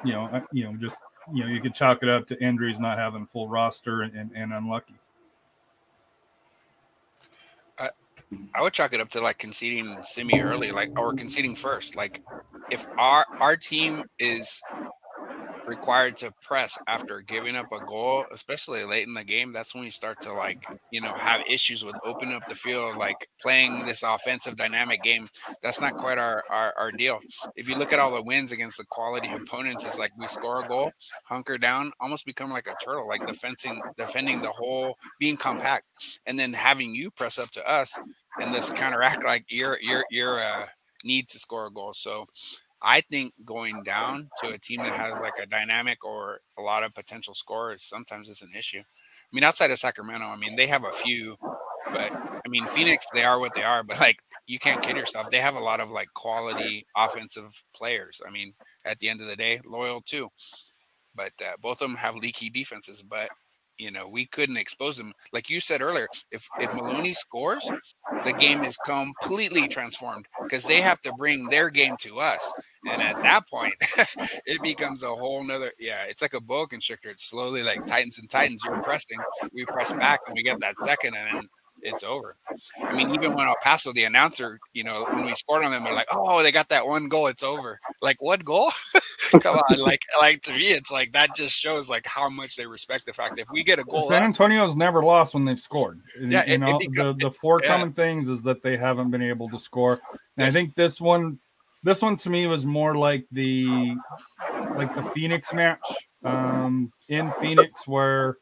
you know uh, you know just you know you could chalk it up to injuries, not having full roster, and, and, and unlucky. I, I would chalk it up to like conceding semi early, like or conceding first. Like if our our team is required to press after giving up a goal, especially late in the game, that's when you start to like, you know, have issues with opening up the field, like playing this offensive dynamic game. That's not quite our, our, our deal. If you look at all the wins against the quality opponents, it's like we score a goal, hunker down, almost become like a turtle, like defending defending the whole being compact, and then having you press up to us and this counteract like your your your uh need to score a goal. So I think going down to a team that has like a dynamic or a lot of potential scorers sometimes is an issue. I mean, outside of Sacramento, I mean, they have a few, but I mean, Phoenix, they are what they are, but like, you can't kid yourself. They have a lot of like quality offensive players. I mean, at the end of the day, loyal too, but uh, both of them have leaky defenses, but you know, we couldn't expose them. Like you said earlier, if if Maloney scores, the game is completely transformed because they have to bring their game to us. And at that point, [laughs] it becomes a whole nother yeah, it's like a boa constrictor. It's slowly like tightens and tightens. You're pressing, we press back and we get that second and then it's over. I mean, even when El Paso, the announcer, you know, when we scored on them, they're like, "Oh, they got that one goal. It's over." Like, what goal? [laughs] Come on, like, like to me, it's like that just shows like how much they respect the fact that if we get a goal, San up, Antonio's never lost when they've scored. Yeah, you it- it know, the, the four yeah. common things is that they haven't been able to score. And I think this one, this one to me was more like the like the Phoenix match um, in Phoenix, where,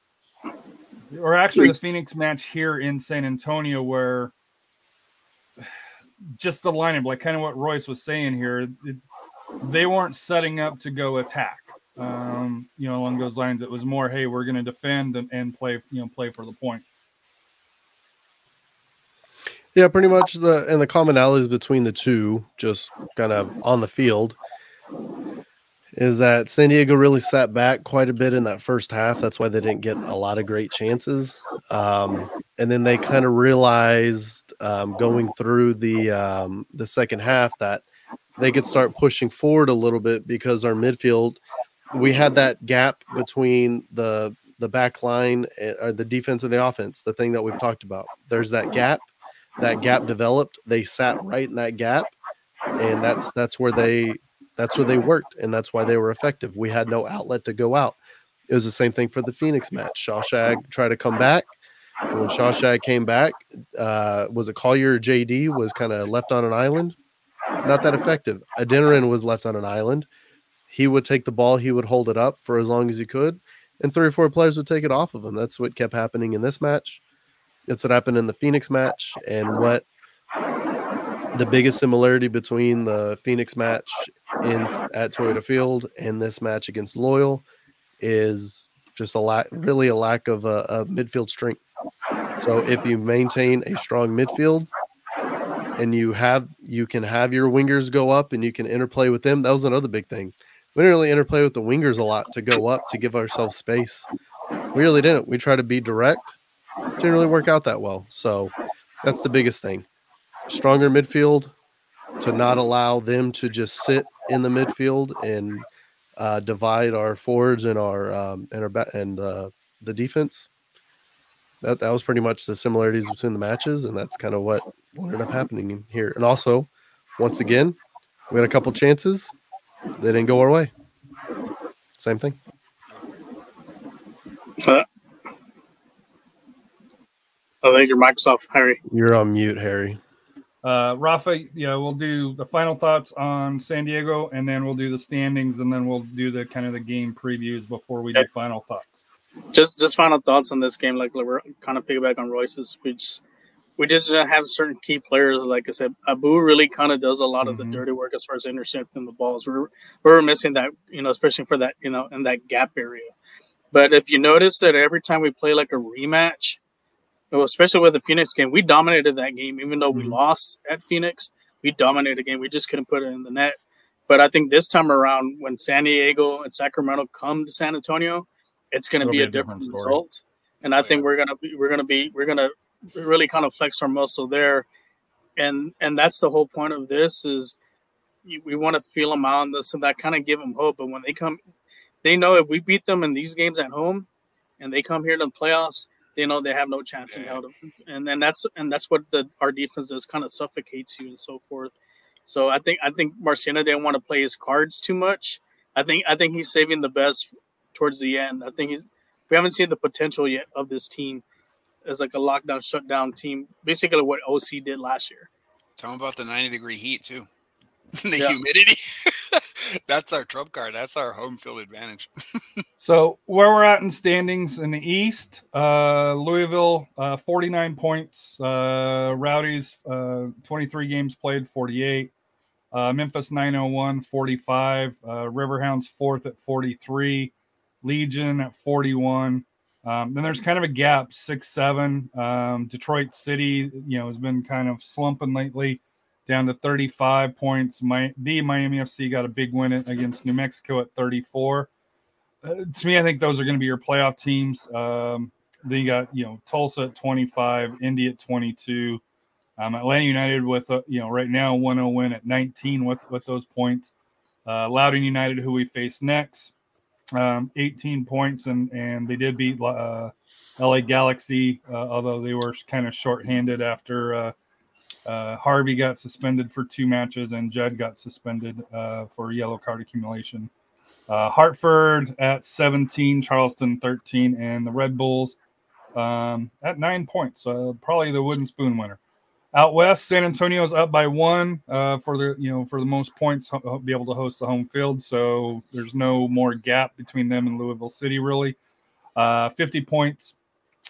or actually the Phoenix match here in San Antonio, where just the lineup, like kind of what Royce was saying here, it, they weren't setting up to go attack. Um, you know, along those lines, it was more, hey, we're going to defend and, and play, you know, play for the point. Yeah, pretty much the and the commonalities between the two, just kind of on the field, is that San Diego really sat back quite a bit in that first half. That's why they didn't get a lot of great chances. Um, and then they kind of realized um, going through the um, the second half that they could start pushing forward a little bit because our midfield, we had that gap between the the back line, uh, or the defense and the offense, the thing that we've talked about. There's that gap. That gap developed. They sat right in that gap, and that's that's where they that's where they worked, and that's why they were effective. We had no outlet to go out. It was the same thing for the Phoenix match. Shawshag tried to come back. When Shawshag came back, uh, was it Collier JD was kind of left on an island? Not that effective. Adeniran was left on an island. He would take the ball, he would hold it up for as long as he could, and three or four players would take it off of him. That's what kept happening in this match. It's what happened in the Phoenix match, and what the biggest similarity between the Phoenix match in at Toyota Field and this match against Loyal is just a lack, really a lack of uh, a, a midfield strength. So if you maintain a strong midfield and you have you can have your wingers go up and you can interplay with them, that was another big thing. We didn't really interplay with the wingers a lot to go up to give ourselves space. We really didn't. We tried to be direct. Didn't really work out that well. So that's the biggest thing. Stronger midfield to not allow them to just sit in the midfield and uh, divide our forwards and our um, and our ba- and uh, the defense. That that was pretty much the similarities between the matches, and that's kind of what ended up happening here. And also, once again, we had a couple chances, they didn't go our way. Same thing. Uh, I think your mic's off, Harry. You're on mute, Harry. Uh, Rafa, yeah, we'll do the final thoughts on San Diego, and then we'll do the standings, and then we'll do the kind of the game previews before we do final thoughts. Just just final thoughts on this game. Like we're kind of piggyback on Royce's. Just we just have certain key players. Like I said, Abu really kind of does a lot of Mhm. the dirty work as far as intercepting the balls. We're we're missing that, you know, especially for that, you know, in that gap area. But if you notice that every time we play like a rematch, especially with the Phoenix game, we dominated that game. Even though we Mhm. lost at Phoenix, we dominated the game. We just couldn't put it in the net. But I think this time around, when San Diego and Sacramento come to San Antonio, it's going to be, be a different different, result. And I think we're gonna be we're gonna be we're gonna really kind of flex our muscle there, and and that's the whole point of this is we want to feel them out and this and that kind of give them hope. But when they come, they know if we beat them in these games at home, and they come here to the playoffs, they know they have no chance in hell. And then that's and that's what the our defense does, kind of suffocates you and so forth. So I think I think Marcina didn't want to play his cards too much. I think I think he's saving the best towards the end. I think he's we haven't seen the potential yet of this team as like a lockdown shutdown team, basically what OC did last year. Tell them about the 90 degree heat too. [laughs] the Yeah. humidity. [laughs] That's our trump card. That's our home field advantage. [laughs] So where we're at in standings in the East, uh, Louisville, uh, 49 points. Uh, Rowdies, uh, 23 games played, 48. Uh, Memphis 901, 45. Uh, Riverhounds fourth at 43. Legion at 41. Um, then there's kind of a gap, six, seven. Um, Detroit City, you know, has been kind of slumping lately, down to 35 points. My the Miami FC got a big win against New Mexico at 34 uh, to me, I think those are going to be your playoff teams. Um, then you got you know Tulsa at 25, Indy at 22, um, Atlanta United with you know right now 1-0 win at 19 with with those points. Uh, Loudoun United, who we face next, um, 18 points, and and they did beat uh, LA Galaxy, uh, although they were kind of shorthanded after uh, Harvey got suspended for two matches and Judd got suspended uh, for yellow card accumulation. Uh, Hartford at 17, Charleston 13, and the Red Bulls um, at nine points. Probably the wooden spoon winner. Out west, San Antonio's up by one uh, for the you know for the most points, be able to host the home field. So there's no more gap between them and Louisville City really. Uh, 50 points.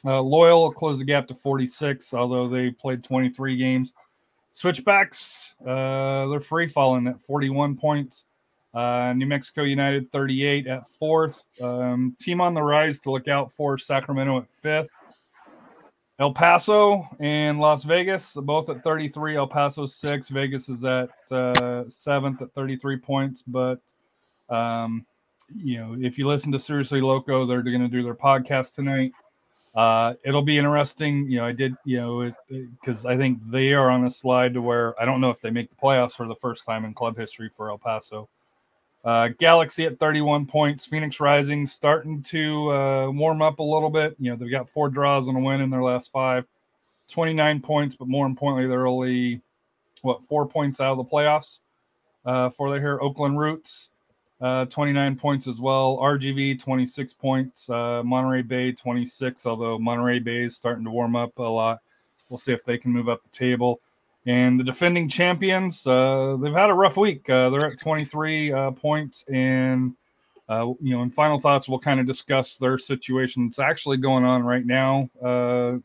Uh, Loyal closed the gap to 46, although they played 23 games. Switchbacks, uh, they're free falling at 41 points. Uh, New Mexico United 38 at fourth. Um, team on the rise to look out for Sacramento at fifth. El Paso and Las Vegas both at 33. El Paso six. Vegas is at uh, seventh at 33 points. But um, you know, if you listen to Seriously Loco, they're going to do their podcast tonight. Uh, it'll be interesting. You know, I did, you know, because I think they are on a slide to where I don't know if they make the playoffs for the first time in club history for El Paso. Uh, Galaxy at 31 points. Phoenix Rising starting to uh, warm up a little bit. You know, they've got four draws and a win in their last five. 29 points, but more importantly, they're only, what, four points out of the playoffs uh, for their here. Oakland Roots, uh, 29 points as well. RGV, 26 points. Uh, Monterey Bay, 26, although Monterey Bay is starting to warm up a lot. We'll see if they can move up the table. And the defending champions, uh, they've had a rough week. Uh, they're at 23 uh, points. And, you know, in final thoughts, we'll kind of discuss their situation. It's actually going on right now,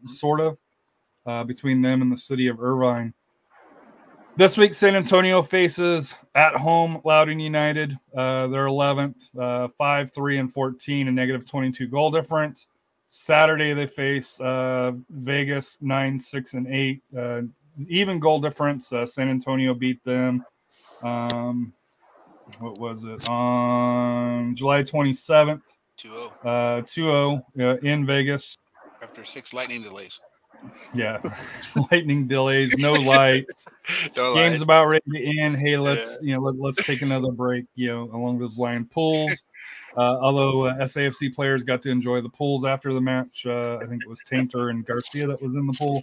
sort of, between them and the city of Irvine. This week, San Antonio faces at home Loudoun United. Uh, they're 11th, uh, 5, 3, and 14, a negative 22 goal difference. Saturday, they face uh, Vegas 9, 6, and 8. Uh, even goal difference. Uh, San Antonio beat them. Um, what was it? On July 27th, 2-0 uh, 2 0 uh, in Vegas. after six lightning delays. Yeah. [laughs] Lightning delays, no lights. [laughs] Don't Game's lie. about ready to end. Hey, let's you know let, let's take another break. You know, along those line pools. [laughs] Uh, although uh, SAFC players got to enjoy the pools after the match. Uh, I think it was Taintor and Garcia that was in the pool.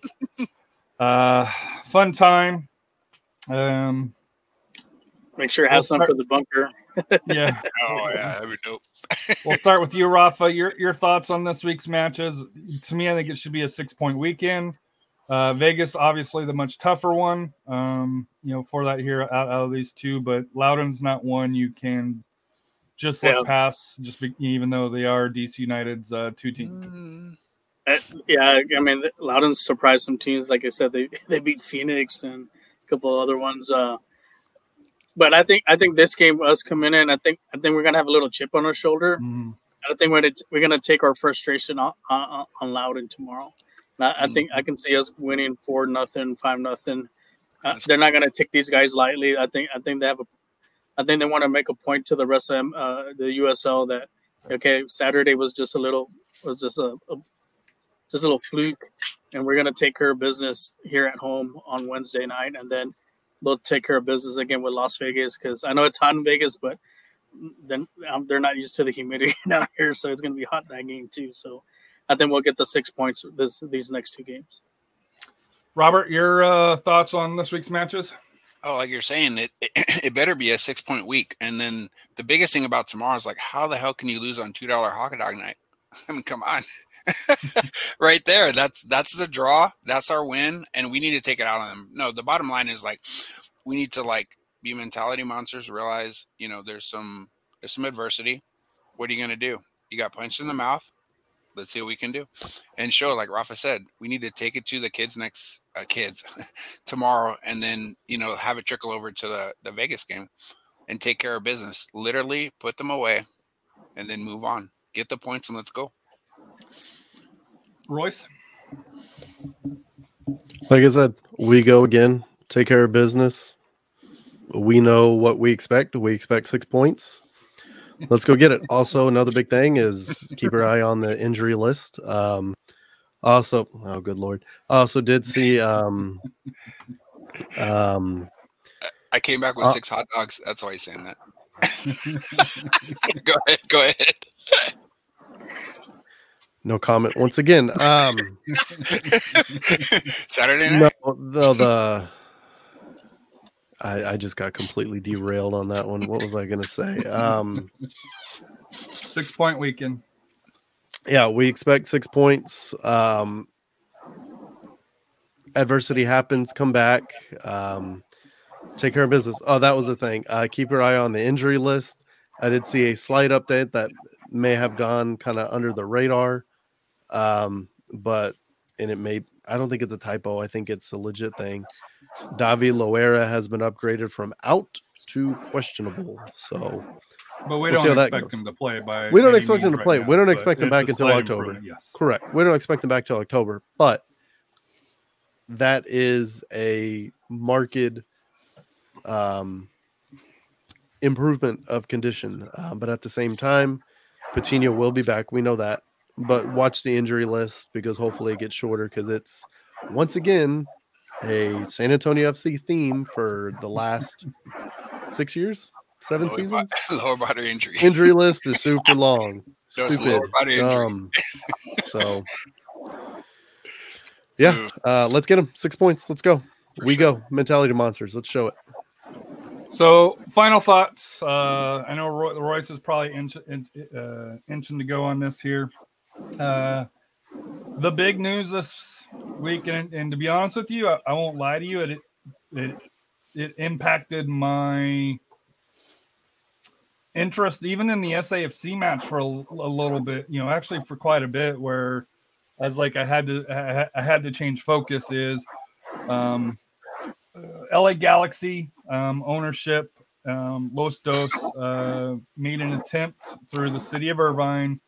Uh, fun time. Um, Make sure you have We'll some start- for the bunker. Yeah, [laughs] Oh yeah, that'd be dope. [laughs] we'll start with you, Rafa. Your your thoughts on this week's matches? To me, I think it should be a six point weekend. Uh, Vegas, obviously, the much tougher one. Um, you know, for that here out, out of these two, but Loudoun's not one you can just let Yeah. pass. Just be, even though they are DC United's uh, two team. Mm, Uh, yeah, I mean, Loudon surprised some teams. Like I said, they [laughs] they beat Phoenix and a couple other ones. Uh, but I think I think this game, us coming in, I think I think we're gonna have a little chip on our shoulder. Mhm. I think we're gonna, we're gonna take our frustration on, on, on Loudoun tomorrow. I, I think I can see us winning four nothing, five nothing. Uh, they're not gonna take these guys lightly. I think I think they have a, I think they want to make a point to the rest of them, uh, the USL that okay, Saturday was just a little was just a, a just a little fluke, and we're gonna take care of business here at home on Wednesday night, and then they'll take care of business again with Las Vegas because I know it's hot in Vegas, but then um, they're not used to the humidity [laughs] down here, so it's going to be hot that game too. So I think we'll get the six points this these next two games. Robert, your uh, thoughts on this week's matches? Oh, like you're saying, it, it [clears throat] it better be a six point week. And then the biggest thing about tomorrow is like, how the hell can you lose on two dollar hot dog night? [laughs] I mean, come on, [laughs] right there. That's that's the draw. That's our win, and we need to take it out on them. No, the bottom line is like, we need to like be mentality monsters. Realize, you know, there's some there's some adversity. What are you gonna do? You got punched in the mouth. Let's see what we can do, and show like Rafa said, we need to take it to the kids next uh, kids [laughs] tomorrow, and then you know have it trickle over to the the Vegas game, and take care of business. Literally put them away, and then move on. Get the points and let's go. Royce? Like I said, we go again, take care of business. We know what we expect. We expect six points. Let's go get it. Also, another big thing is keep your eye on the injury list. Um, also, oh good lord, also did see um, um, I came back with Uh, six hot dogs. That's why he's saying that. [laughs] go ahead. Go ahead. No comment once again. [laughs] Um, Saturday night. no, the, the I, I just got completely derailed on that one. What was I going to say? Um, Six point weekend. yeah, we expect six points. Um, adversity happens, come back, um, take care of business. Oh, that was the thing. Uh, keep your eye on the injury list. I did see a slight update that may have gone kind of under the radar, um, but and it may. I don't think it's a typo. I think it's a legit thing. Davi Loera has been upgraded from out to questionable. So But we We'll don't expect him to play by. We don't expect him to play. right We don't now, expect him back until October. Yes. Correct. We don't expect him back till October, but that is a marked um, improvement of condition. Uh, but at the same time, Patino will be back. We know that. But watch the injury list because hopefully it gets shorter because it's once again a San Antonio FC theme for the last six years. seven lower, seasons. bo- lower body injury. Injury list is [laughs] super long. So Stupid. lower body injury. Dumb. So, [laughs] yeah, uh, let's get him six points. Let's go. For we sure. go. Mentality monsters. Let's show it. So, final thoughts. Uh, I know Roy, Royce is probably inch, in, uh, inching to go on this here. Uh, the big news this week, and, and to be honest with you, I, I won't lie to you, it it it impacted my interest even in the SAFC match for a, a little bit. You know, actually for quite a bit. Where I was like, I had to I, I had to change focus. Is um, uh, LA Galaxy um, ownership, um, Los Dos uh, made an attempt through the city of Irvine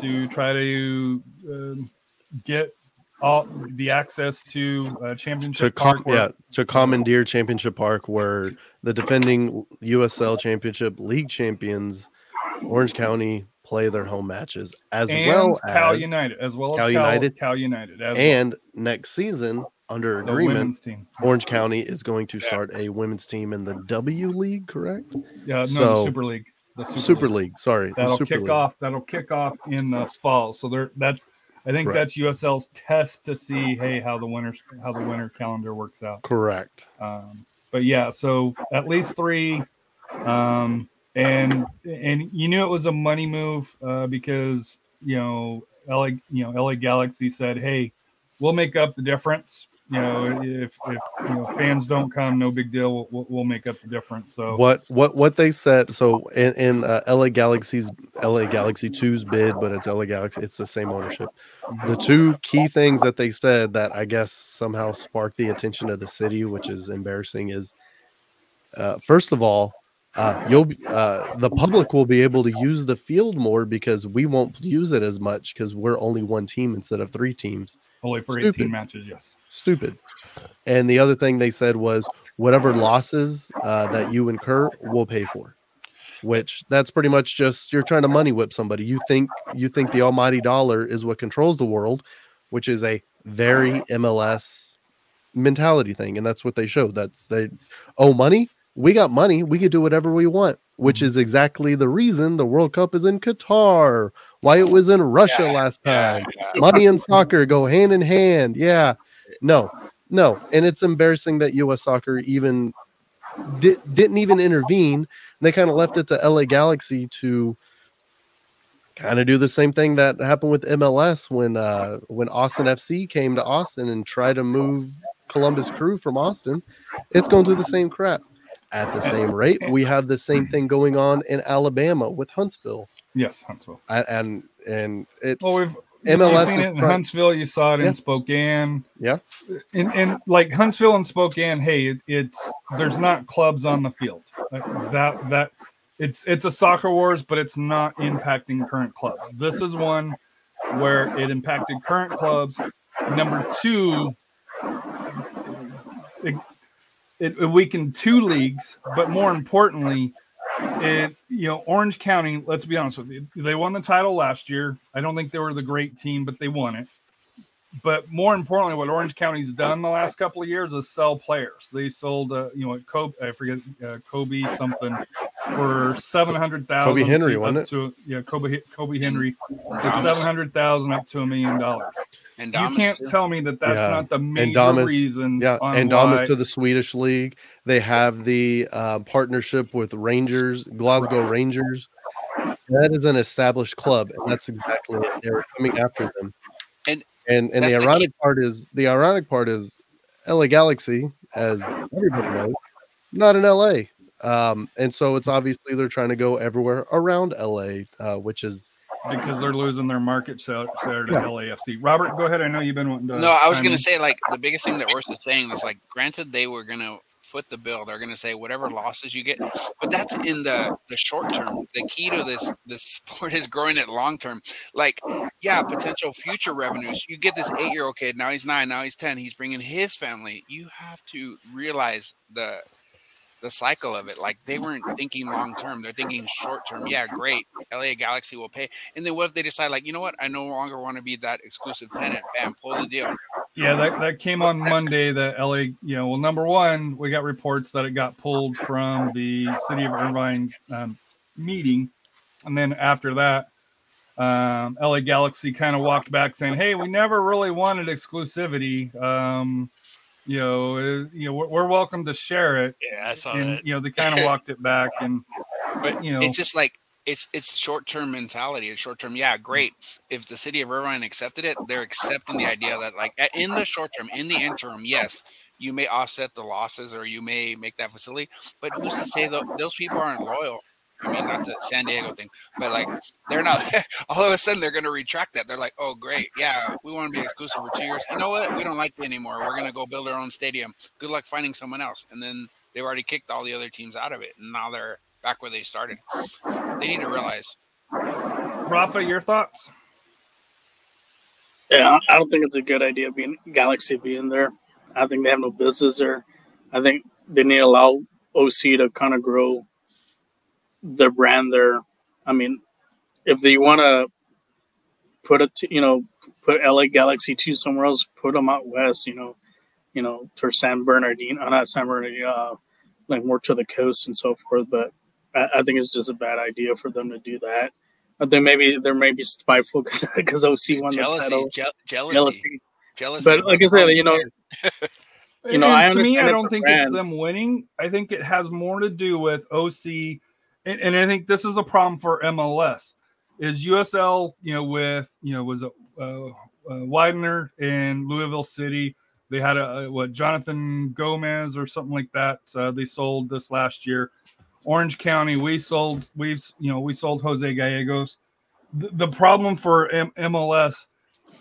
to try to um get all the access to uh, To championship com- park. where- yeah, to commandeer Championship Park, where the defending USL Championship League champions, Orange County, play their home matches, as and well Cal as United, as well as Cal Cal United. Cal United, as and next season under the agreement, women's team. Orange County is going to Yeah. start a women's team in the W League, correct? Yeah, no, So- the Super League. The Super, Super League. League. Sorry, That'll Super kick League. off. That'll kick off in the fall. So there, that's. I think Correct. that's USL's test to see, hey, how the winter how the winter calendar works out. Correct. Um, but yeah, so at least three, um, and and you knew it was a money move uh, because you know LA you know LA Galaxy said, hey, we'll make up the difference. You know, if if you know fans don't come, no big deal. We'll, we'll, make up the difference. So What what what they said? So in, in uh, LA Galaxy's LA Galaxy 2's bid, but it's LA Galaxy. It's the same ownership. The two key things that they said that I guess somehow sparked the attention of the city, which is embarrassing, is uh, first of all, uh, you'll be- uh, the public will be able to use the field more because we won't use it as much because we're only one team instead of three teams. only for Stupid. 18 matches, yes. Stupid. And the other thing they said was whatever losses uh, that you incur, we'll pay for. Which that's pretty much just you're trying to money whip somebody. You think you think the almighty dollar is what controls the world, which is a very MLS mentality thing, and that's what they showed. That's they oh money, we got money, we could do whatever we want, which is exactly the reason the World Cup is in Qatar, why it was in Russia Yeah, last Yeah, time yeah. money and soccer go hand in hand. Yeah. No, no. And it's embarrassing that US soccer even di- didn't even intervene. They kind of left it to LA Galaxy to kind of do the same thing that happened with MLS when uh when Austin FC came to Austin and tried to move Columbus Crew from Austin. It's going through the same crap. At the same rate, we have the same thing going on in Alabama with Huntsville. Yes, Huntsville. A- And and it's Well, we've MLS You've seen it in Huntsville. You saw it in Yeah. Spokane. Yeah. and, and like Huntsville and Spokane, hey, it, it's there's not clubs on the field. That that it's it's a soccer wars, but it's not impacting current clubs. This is one where it impacted current clubs. Number two, it, it, it weakened two leagues, but more importantly, it you know Orange County. Let's be honest with you, they won the title last year. I don't think they were the great team, but they won it. But more importantly, what Orange County's done the last couple of years is sell players. They sold, uh, you know, Kobi, I forget, uh, Kobi something for seven hundred thousand. Kobi Henry, wasn't it? To, yeah, Kobi Kobi Henry seven hundred thousand up to a million dollars. And You can't too. tell me that that's Yeah. not the major Damus- reason. Yeah, on and Damus why- to the Swedish league. They have the uh, partnership with Rangers, Glasgow Right. Rangers. That is an established club, and that's exactly it. They're coming after them. And and and the that's the ironic part is the ironic part is LA Galaxy, as everybody knows, not in LA. Um, and so it's obviously they're trying to go everywhere around LA, uh, which is because they're losing their market share share to Yeah. LAFC. Robert, go ahead. I know you've been wanting to. No, I was gonna say like the biggest thing that Orst was saying was like, granted they were gonna foot the bill. They're gonna say whatever losses you get, but that's in the the short term. The key to this this sport is growing it long term. Like, yeah, potential future revenues. You get this eight year old kid now he's nine, now he's ten. He's bringing his family. You have to realize the the cycle of it. Like they weren't thinking long term; they're thinking short term. Yeah, great. LA Galaxy will pay, and then what if they decide, like, you know what? I no longer want to be that exclusive tenant. Bam, pull the deal. Yeah, that, that came on Monday. That LA, you know, well, number one, we got reports that it got pulled from the city of Irvine um, meeting, and then after that, um, LA Galaxy kind of walked back saying, "Hey, we never really wanted exclusivity. Um, you know, uh, you know, we're, we're welcome to share it." Yeah, I saw And that. you know, they kind of walked it back, and But you know, it's just like it's it's short term mentality. It's short term. Yeah, great. If the city of Irvine accepted it, they're accepting the idea that like in the short term, in the interim, yes, you may offset the losses or you may make that facility. But who's to say tho- those people aren't loyal? I mean, not the San Diego thing, but like they're not. [laughs] all of a sudden, they're going to retract that. They're like, "Oh, great, yeah, we want to be exclusive for two years. You know what? We don't like you anymore. We're going to go build our own stadium. Good luck finding someone else." And then they've already kicked all the other teams out of it, and now they're back where they started. They need to realize Rafa, your thoughts? Yeah, I don't think it's a good idea being Galaxy being there. I think they have no business there. I think they need to allow OC to kind of grow their brand there. I mean, if they want to put it, you know, put LA Galaxy two somewhere else, put them out west, you know, you know, to San Bernardino, uh, not San Bernardino, uh, like more to the coast and so forth. But I, I think it's just a bad idea for them to do that. I think maybe there may be spiteful because OC won the jealousy, title. je- jealousy, Jealousy. jealousy. But like I said, you know, [laughs] You know, And I to me, I don't a think brand. it's them winning. I think it has more to do with OC, and, and I think this is a problem for MLS. Is USL, you know, with you know, was it uh, uh, Widener in Louisville City? They had a what Jonathan Gomez or something like that. Uh, they sold this last year. Orange County, we sold, we've you know, we sold Jose Gallegos. The, the problem for M- MLS,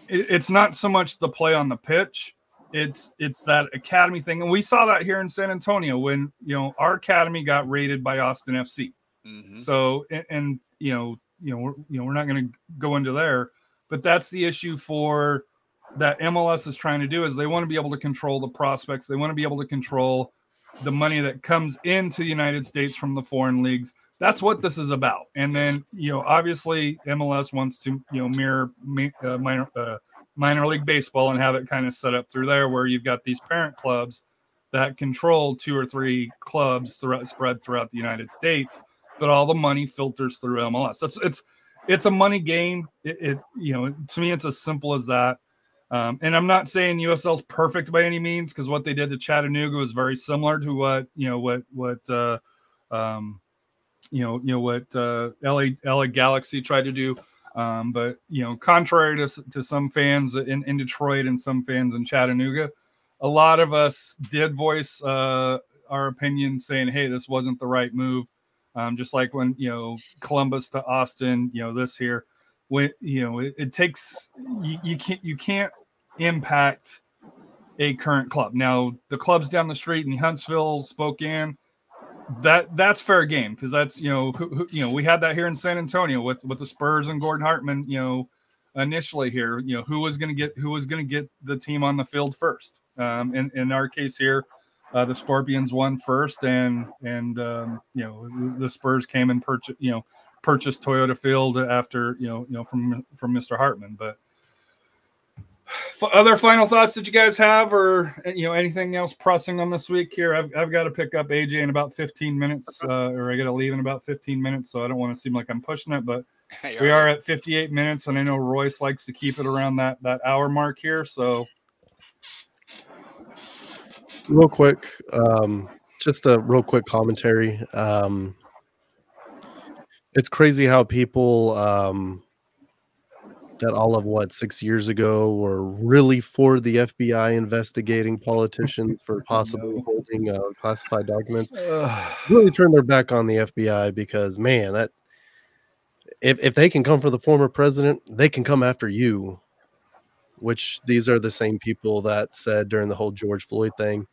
it, it's not so much the play on the pitch it's it's that academy thing and we saw that here in san antonio when you know our academy got raided by austin fc Mhm. so and, and you know you know we're, you know we're not going to go into there but that's the issue for that mls is trying to do is they want to be able to control the prospects. They want to be able to control the money that comes into the united states from the foreign leagues. That's what this is about. And then you know obviously mls wants to you know mirror mi- uh, minor uh, minor league baseball and have it kind of set up through there where you've got these parent clubs that control two or three clubs throughout, spread throughout the United States, but all the money filters through MLS. That's it's it's a money game. It, it you know to me it's as simple as that. Um, and I'm not saying USL's perfect by any means because what they did to Chattanooga was very similar to what you know what what uh, um, you know you know what uh, LA LA Galaxy tried to do. Um, but you know, contrary to, to some fans in, in Detroit and some fans in Chattanooga, a lot of us did voice uh, our opinion, saying, "Hey, this wasn't the right move." Um, just like when you know Columbus to Austin, you know this here, when you know it, it takes you, you can't you can't impact a current club. Now the clubs down the street in Huntsville, Spokane, that that's fair game because that's you know who, who, you know we had that here in San Antonio with with the Spurs and Gordon Hartman you know initially here you know who was going to get who was going to get the team on the field first um in, in our case here uh, the Scorpions won first and and um, you know the Spurs came and purchased you know purchased Toyota Field after you know you know from from Mr. Hartman but F- other final thoughts that you guys have or you know anything else pressing on this week here i've, I've got to pick up aj in about 15 minutes uh, or i gotta leave in about 15 minutes so i don't want to seem like i'm pushing it but [laughs] we are at 58 minutes and i know royce likes to keep it around that that hour mark here so real quick um just a real quick commentary. Um it's crazy how people um that all of what six years ago were really for the fbi investigating politicians for [laughs] possibly holding uh, classified documents [sighs] really turned their back on the fbi because man that if, if they can come for the former president they can come after you which these are the same people that said during the whole george floyd thing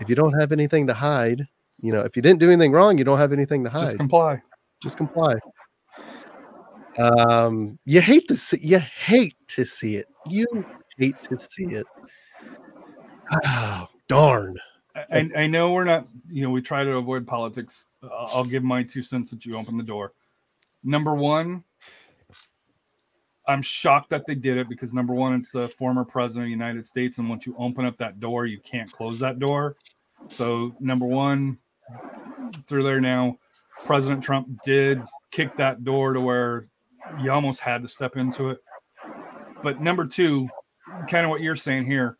if you don't have anything to hide, you know, if you didn't do anything wrong, you don't have anything to hide. just comply. Just, comply. Um, you hate to see, you hate to see it. You hate to see it. Oh, darn. I, I know we're not you know we try to avoid politics Uh, i'll give my two cents that you open the door number one I'm shocked that they did it because number one, it's the former president of the United States, and once you open up that door, you can't close that door. So number one, through there now, President Trump did kick that door to where you almost had to step into it. But number two, kind of what you're saying here,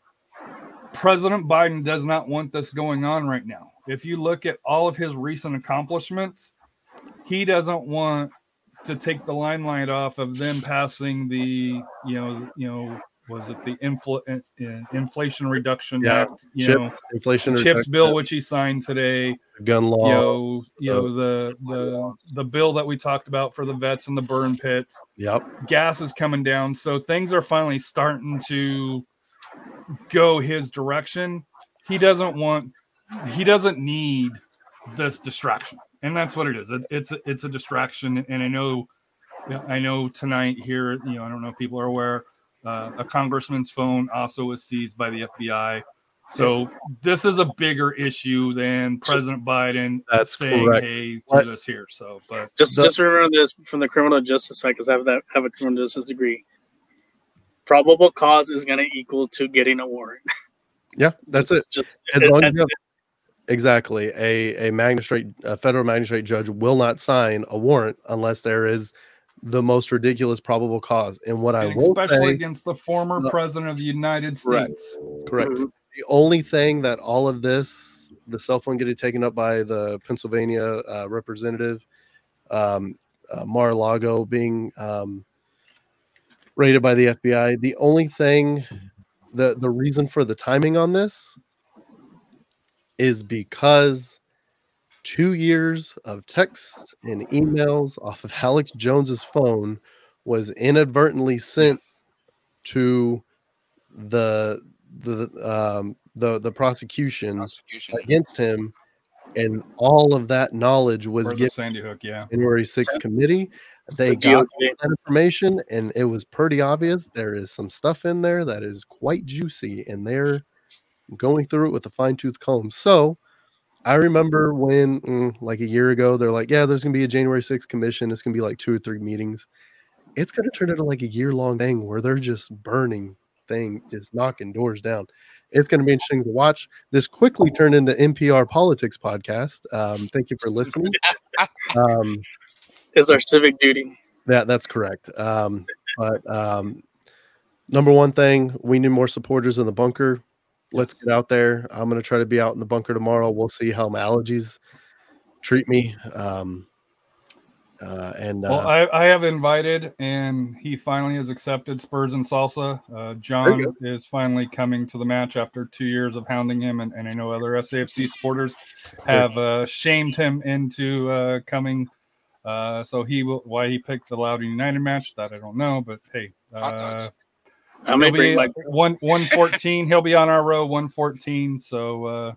President Biden does not want this going on right now. If you look at all of his recent accomplishments, he doesn't want to take the limelight off of them passing the, you know, you know, was it the infl- Inflation Reduction Yeah, Act, you Chips, know, inflation, chips reduction, bill which he signed today, gun law. you know, you uh, know the the the bill that we talked about for the vets and the burn pits Yep. gas is coming down so things are finally starting to go his direction he doesn't want he doesn't need this distraction and that's what it is it, it's a, it's a distraction and i know i know tonight here you know i don't know if people are aware uh, a congressman's phone also was seized by the fbi so this is a bigger issue than president biden That's saying correct. hey do What- this here so but Just The- just remember this from the criminal justice side, because I have that have a criminal justice degree. Probable cause is going to equal to getting a warrant. Yeah, that's it. Just As long as you have, exactly a a magistrate, a federal magistrate judge will not sign a warrant unless there is the most ridiculous probable cause. And what I and will especially say, against the former No. president of the united states correct. Mhm. The only thing that all of this, the cell phone getting taken up by the Pennsylvania uh, representative, um, uh, Mar-a-Lago being um, raided by the FBI. The only thing, the the reason for the timing on this is because two years of texts and emails off of Alex Jones's phone was inadvertently sent to the the um the the prosecution Prosecution. against him and all of that knowledge was the given sandy hook yeah. January 6th committee. They The got that information and it was pretty obvious. There is some stuff in there that is quite juicy and they're going through it with a fine-tooth comb. So i remember when mm, like a year ago they're like yeah there's gonna be a january 6th commission. It's gonna be like two or three meetings. It's gonna turn into like a year-long thing where they're just burning things just knocking doors down. It's going to be interesting to watch. This quickly turned into npr politics podcast. Um, thank you for listening. [laughs] Um, It's our civic duty. that that's correct. Um, but um, number one thing, we need more supporters in the bunker. Let's get out there. I'm going to try to be out in the bunker tomorrow. We'll see how my allergies treat me. Um, uh, and well uh, I, I have invited and he finally has accepted spurs and salsa uh, john is finally coming to the match after two years of hounding him and, and i know other safc supporters have uh, shamed him into uh, coming uh, so he will why he picked the Loudoun United match that I don't know, but hey, Hot. I may he'll bring be my one [laughs] one fourteen. He'll be on our row one fourteen. So uh,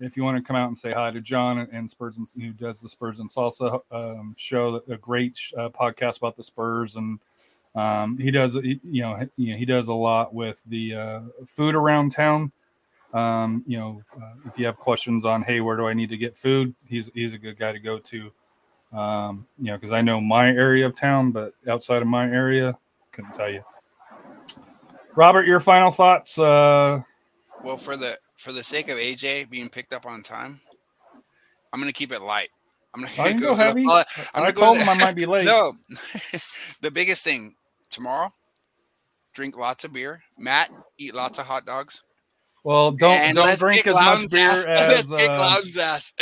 if you want to come out and say hi to John and, and Spurs and who does the Spurs and Salsa um, show, a great uh, podcast about the Spurs, and um, he does he, you know he, you know, he does a lot with the uh, food around town. Um, you know, uh, if you have questions on hey, where do I need to get food? He's he's a good guy to go to. Um, you know, because I know my area of town, but outside of my area, couldn't tell you. Robert, your final thoughts? Uh, Well, for the for the sake of AJ being picked up on time, I'm gonna keep it light. I'm [laughs] I can go for the heavy. I'm I gonna go told him I might be [laughs] late. No, [laughs] the biggest thing tomorrow: drink lots of beer. Matt, eat lots of hot dogs. Well, don't and don't let's drink kick as much Loudoun's beer ass. [laughs] let's as kick uh, Loudoun's ass.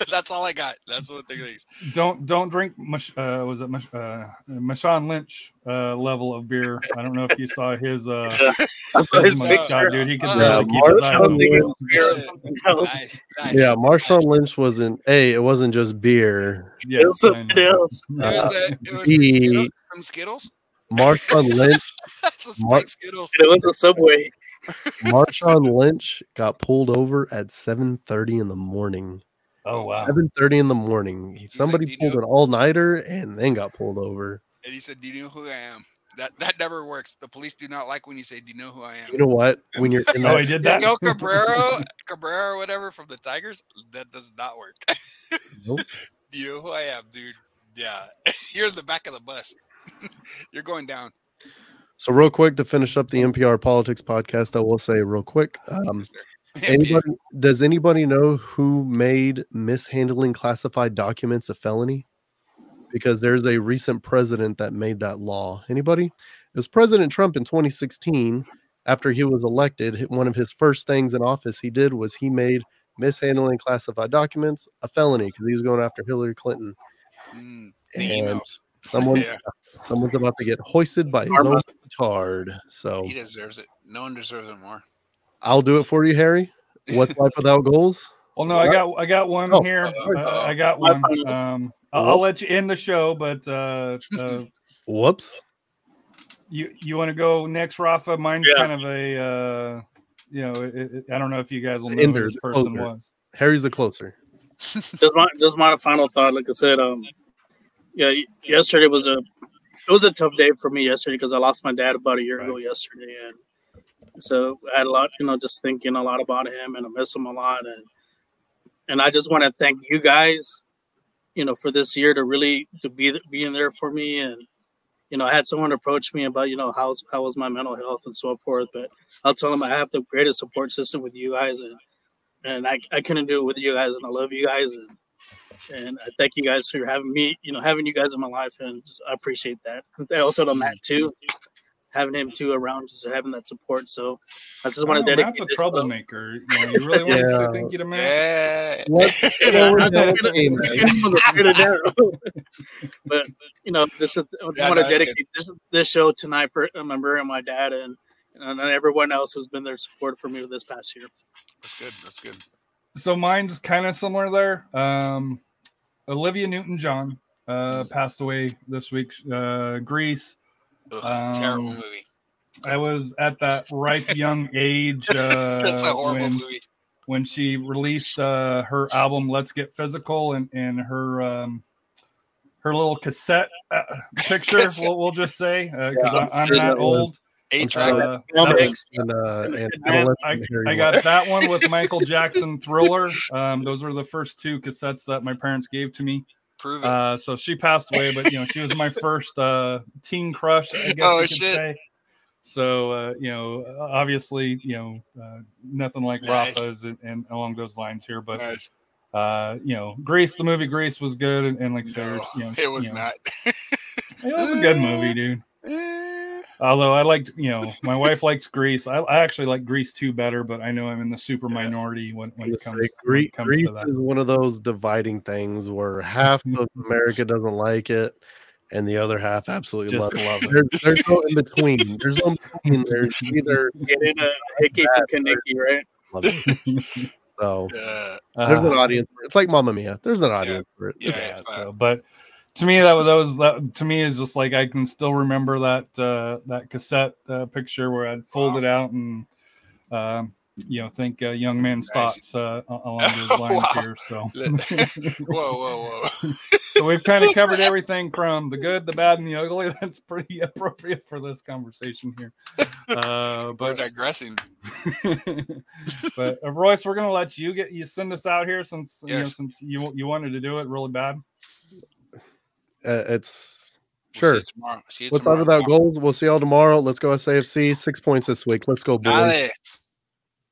[laughs] That's all I got. That's what the thing is. don't don't drink much. Uh, was it much? Uh, Marshawn Lynch uh, level of beer? I don't know if you saw his uh [laughs] That's his his mug mugshot, picture. dude. He could Uh, barely keep his eyes Marshawn open. thinking it Lynch- was beer or something else. Nice, nice. yeah, Marshawn Lynch wasn't. a. it wasn't just beer. It was something I know. else. It was, a, it was he- some, Skittles, some Skittles. Marshawn Lynch. Mar- Skittles. It was a subway. Marshawn Lynch got pulled over at 7:30 in the morning. Oh wow. 7:30 in the morning. He- Somebody "Do pulled know-" an all-nighter and then got pulled over. And he said, "Do you know who I am?" That that never works. The police do not like when you say, "Do you know who I am?" You know what? When you're in [laughs] Oh, he did You that. know Cabrera, [laughs] Cabrera, whatever from the Tigers. That does not work. [laughs] Nope. Do you know who I am, dude? Yeah, you're in the back of the bus. you're going down. So real quick to finish up the NPR politics podcast, I will say real quick. Um, [laughs] anybody, does anybody know who made mishandling classified documents a felony? Because there's a recent president that made that law. Anybody? It was President Trump in 2016. After he was elected, one of his first things in office he did was he made mishandling classified documents a felony because he was going after Hillary Clinton. Mm, the And emails. Someone, [laughs] Yeah, someone's about to get hoisted by his own petard. So he deserves it. No one deserves it more. I'll do it for you, Harry. What's life without [laughs] goals? Well, no, I got I got one Oh, here. uh, I got one. Um, I'll, I'll let you end the show, but uh, [laughs] uh, Whoops. you you want to go next, Rafa? Mine's Yeah. kind of a uh, you know, it, it, I don't know if you guys will know Ender, who this person closer. was. Harry's the closer. just my just my final thought. Like I said, um, yeah, yesterday was a it was a tough day for me yesterday because I lost my dad about a year ago yesterday, and so I had a lot, you know, just thinking a lot about him, and I miss him a lot, and and I just want to thank you guys, you know, for this year to really to be being there for me, and you know, I had someone approach me about you know how's how was my mental health and so forth, but I'll tell them I have the greatest support system with you guys, and and I, I couldn't do it with you guys, and I love you guys, and and I thank you guys for having me, you know, having you guys in my life, and just, I appreciate that. I also to Matt too, having him too around, just having that support. So I just want Oh, to dedicate. Matt's a this- troublemaker. You, know, you really want [laughs] to Yeah. say thank you to Matt? Yeah. Let's Yeah, go I'm with gonna- that game, I'm man. gonna put it down. but you know, just I just Yeah, want to that's dedicate this, this show tonight for remember and my dad and and everyone else who's been there support for me this past year. That's good. That's good. So mine's kind of similar there. Um, Olivia Newton-John uh, passed away this week. Uh, Grease. Ugh, Um, terrible movie. I was at that ripe [laughs] young age uh, That's a horrible when movie. when she released uh, her album "Let's Get Physical" and and her um, her little cassette uh, picture. Cassette. [laughs] We'll, we'll just say because Yeah, I'm, I'm sure that that was. old. Eight I'm track. sorry. Uh, Well, that thanks. was- And, uh, and [laughs] Man, I, I got that one with Michael Jackson Thriller. Um, those were the first two cassettes that my parents gave to me. Prove it. Uh, so she passed away, but you know, she was my [laughs] first uh, teen crush, I guess Oh, you could shit. say. So uh, you know, obviously, you know, uh, nothing like Nice. Rafa's and, and along those lines here, but Nice. uh, you know, Grease, the movie Grease was good, and, and like I said, you know, it was you know, not. It was a good movie, dude. [laughs] Although I liked, you know, my wife likes Grease. I, I actually like Grease too better, but I know I'm in the super minority when, when it comes, say when it comes Grease to that. is one of those dividing things where half of [laughs] America doesn't like it, and the other half absolutely Just love love it. it. [laughs] There's, there's no in between. There's no [laughs] in between. There's either Getting a hickey from Kenickie, right? love it. So uh, there's an audience. For it. It's like Mamma Mia. There's an audience for it. yeah, yeah, it's, so but to me that was that was that to me is just like I can still remember that uh that cassette uh, picture where I'd fold it out and um you know think uh, young Nice. thoughts uh, along those lines Wow. here so [laughs] whoa, whoa, whoa. [laughs] so we've kind of covered [laughs] everything from the good the bad and the ugly that's pretty appropriate for this conversation here uh We're but digressing. but uh, Royce, we're gonna let you get you send us out here since you know since you you wanted to do it really bad. Uh, it's We'll sure. you tomorrow. See you What's out tomorrow. without goals? We'll see y'all tomorrow. Let's go SAFC. Six points this week. Let's go, boys. Dale.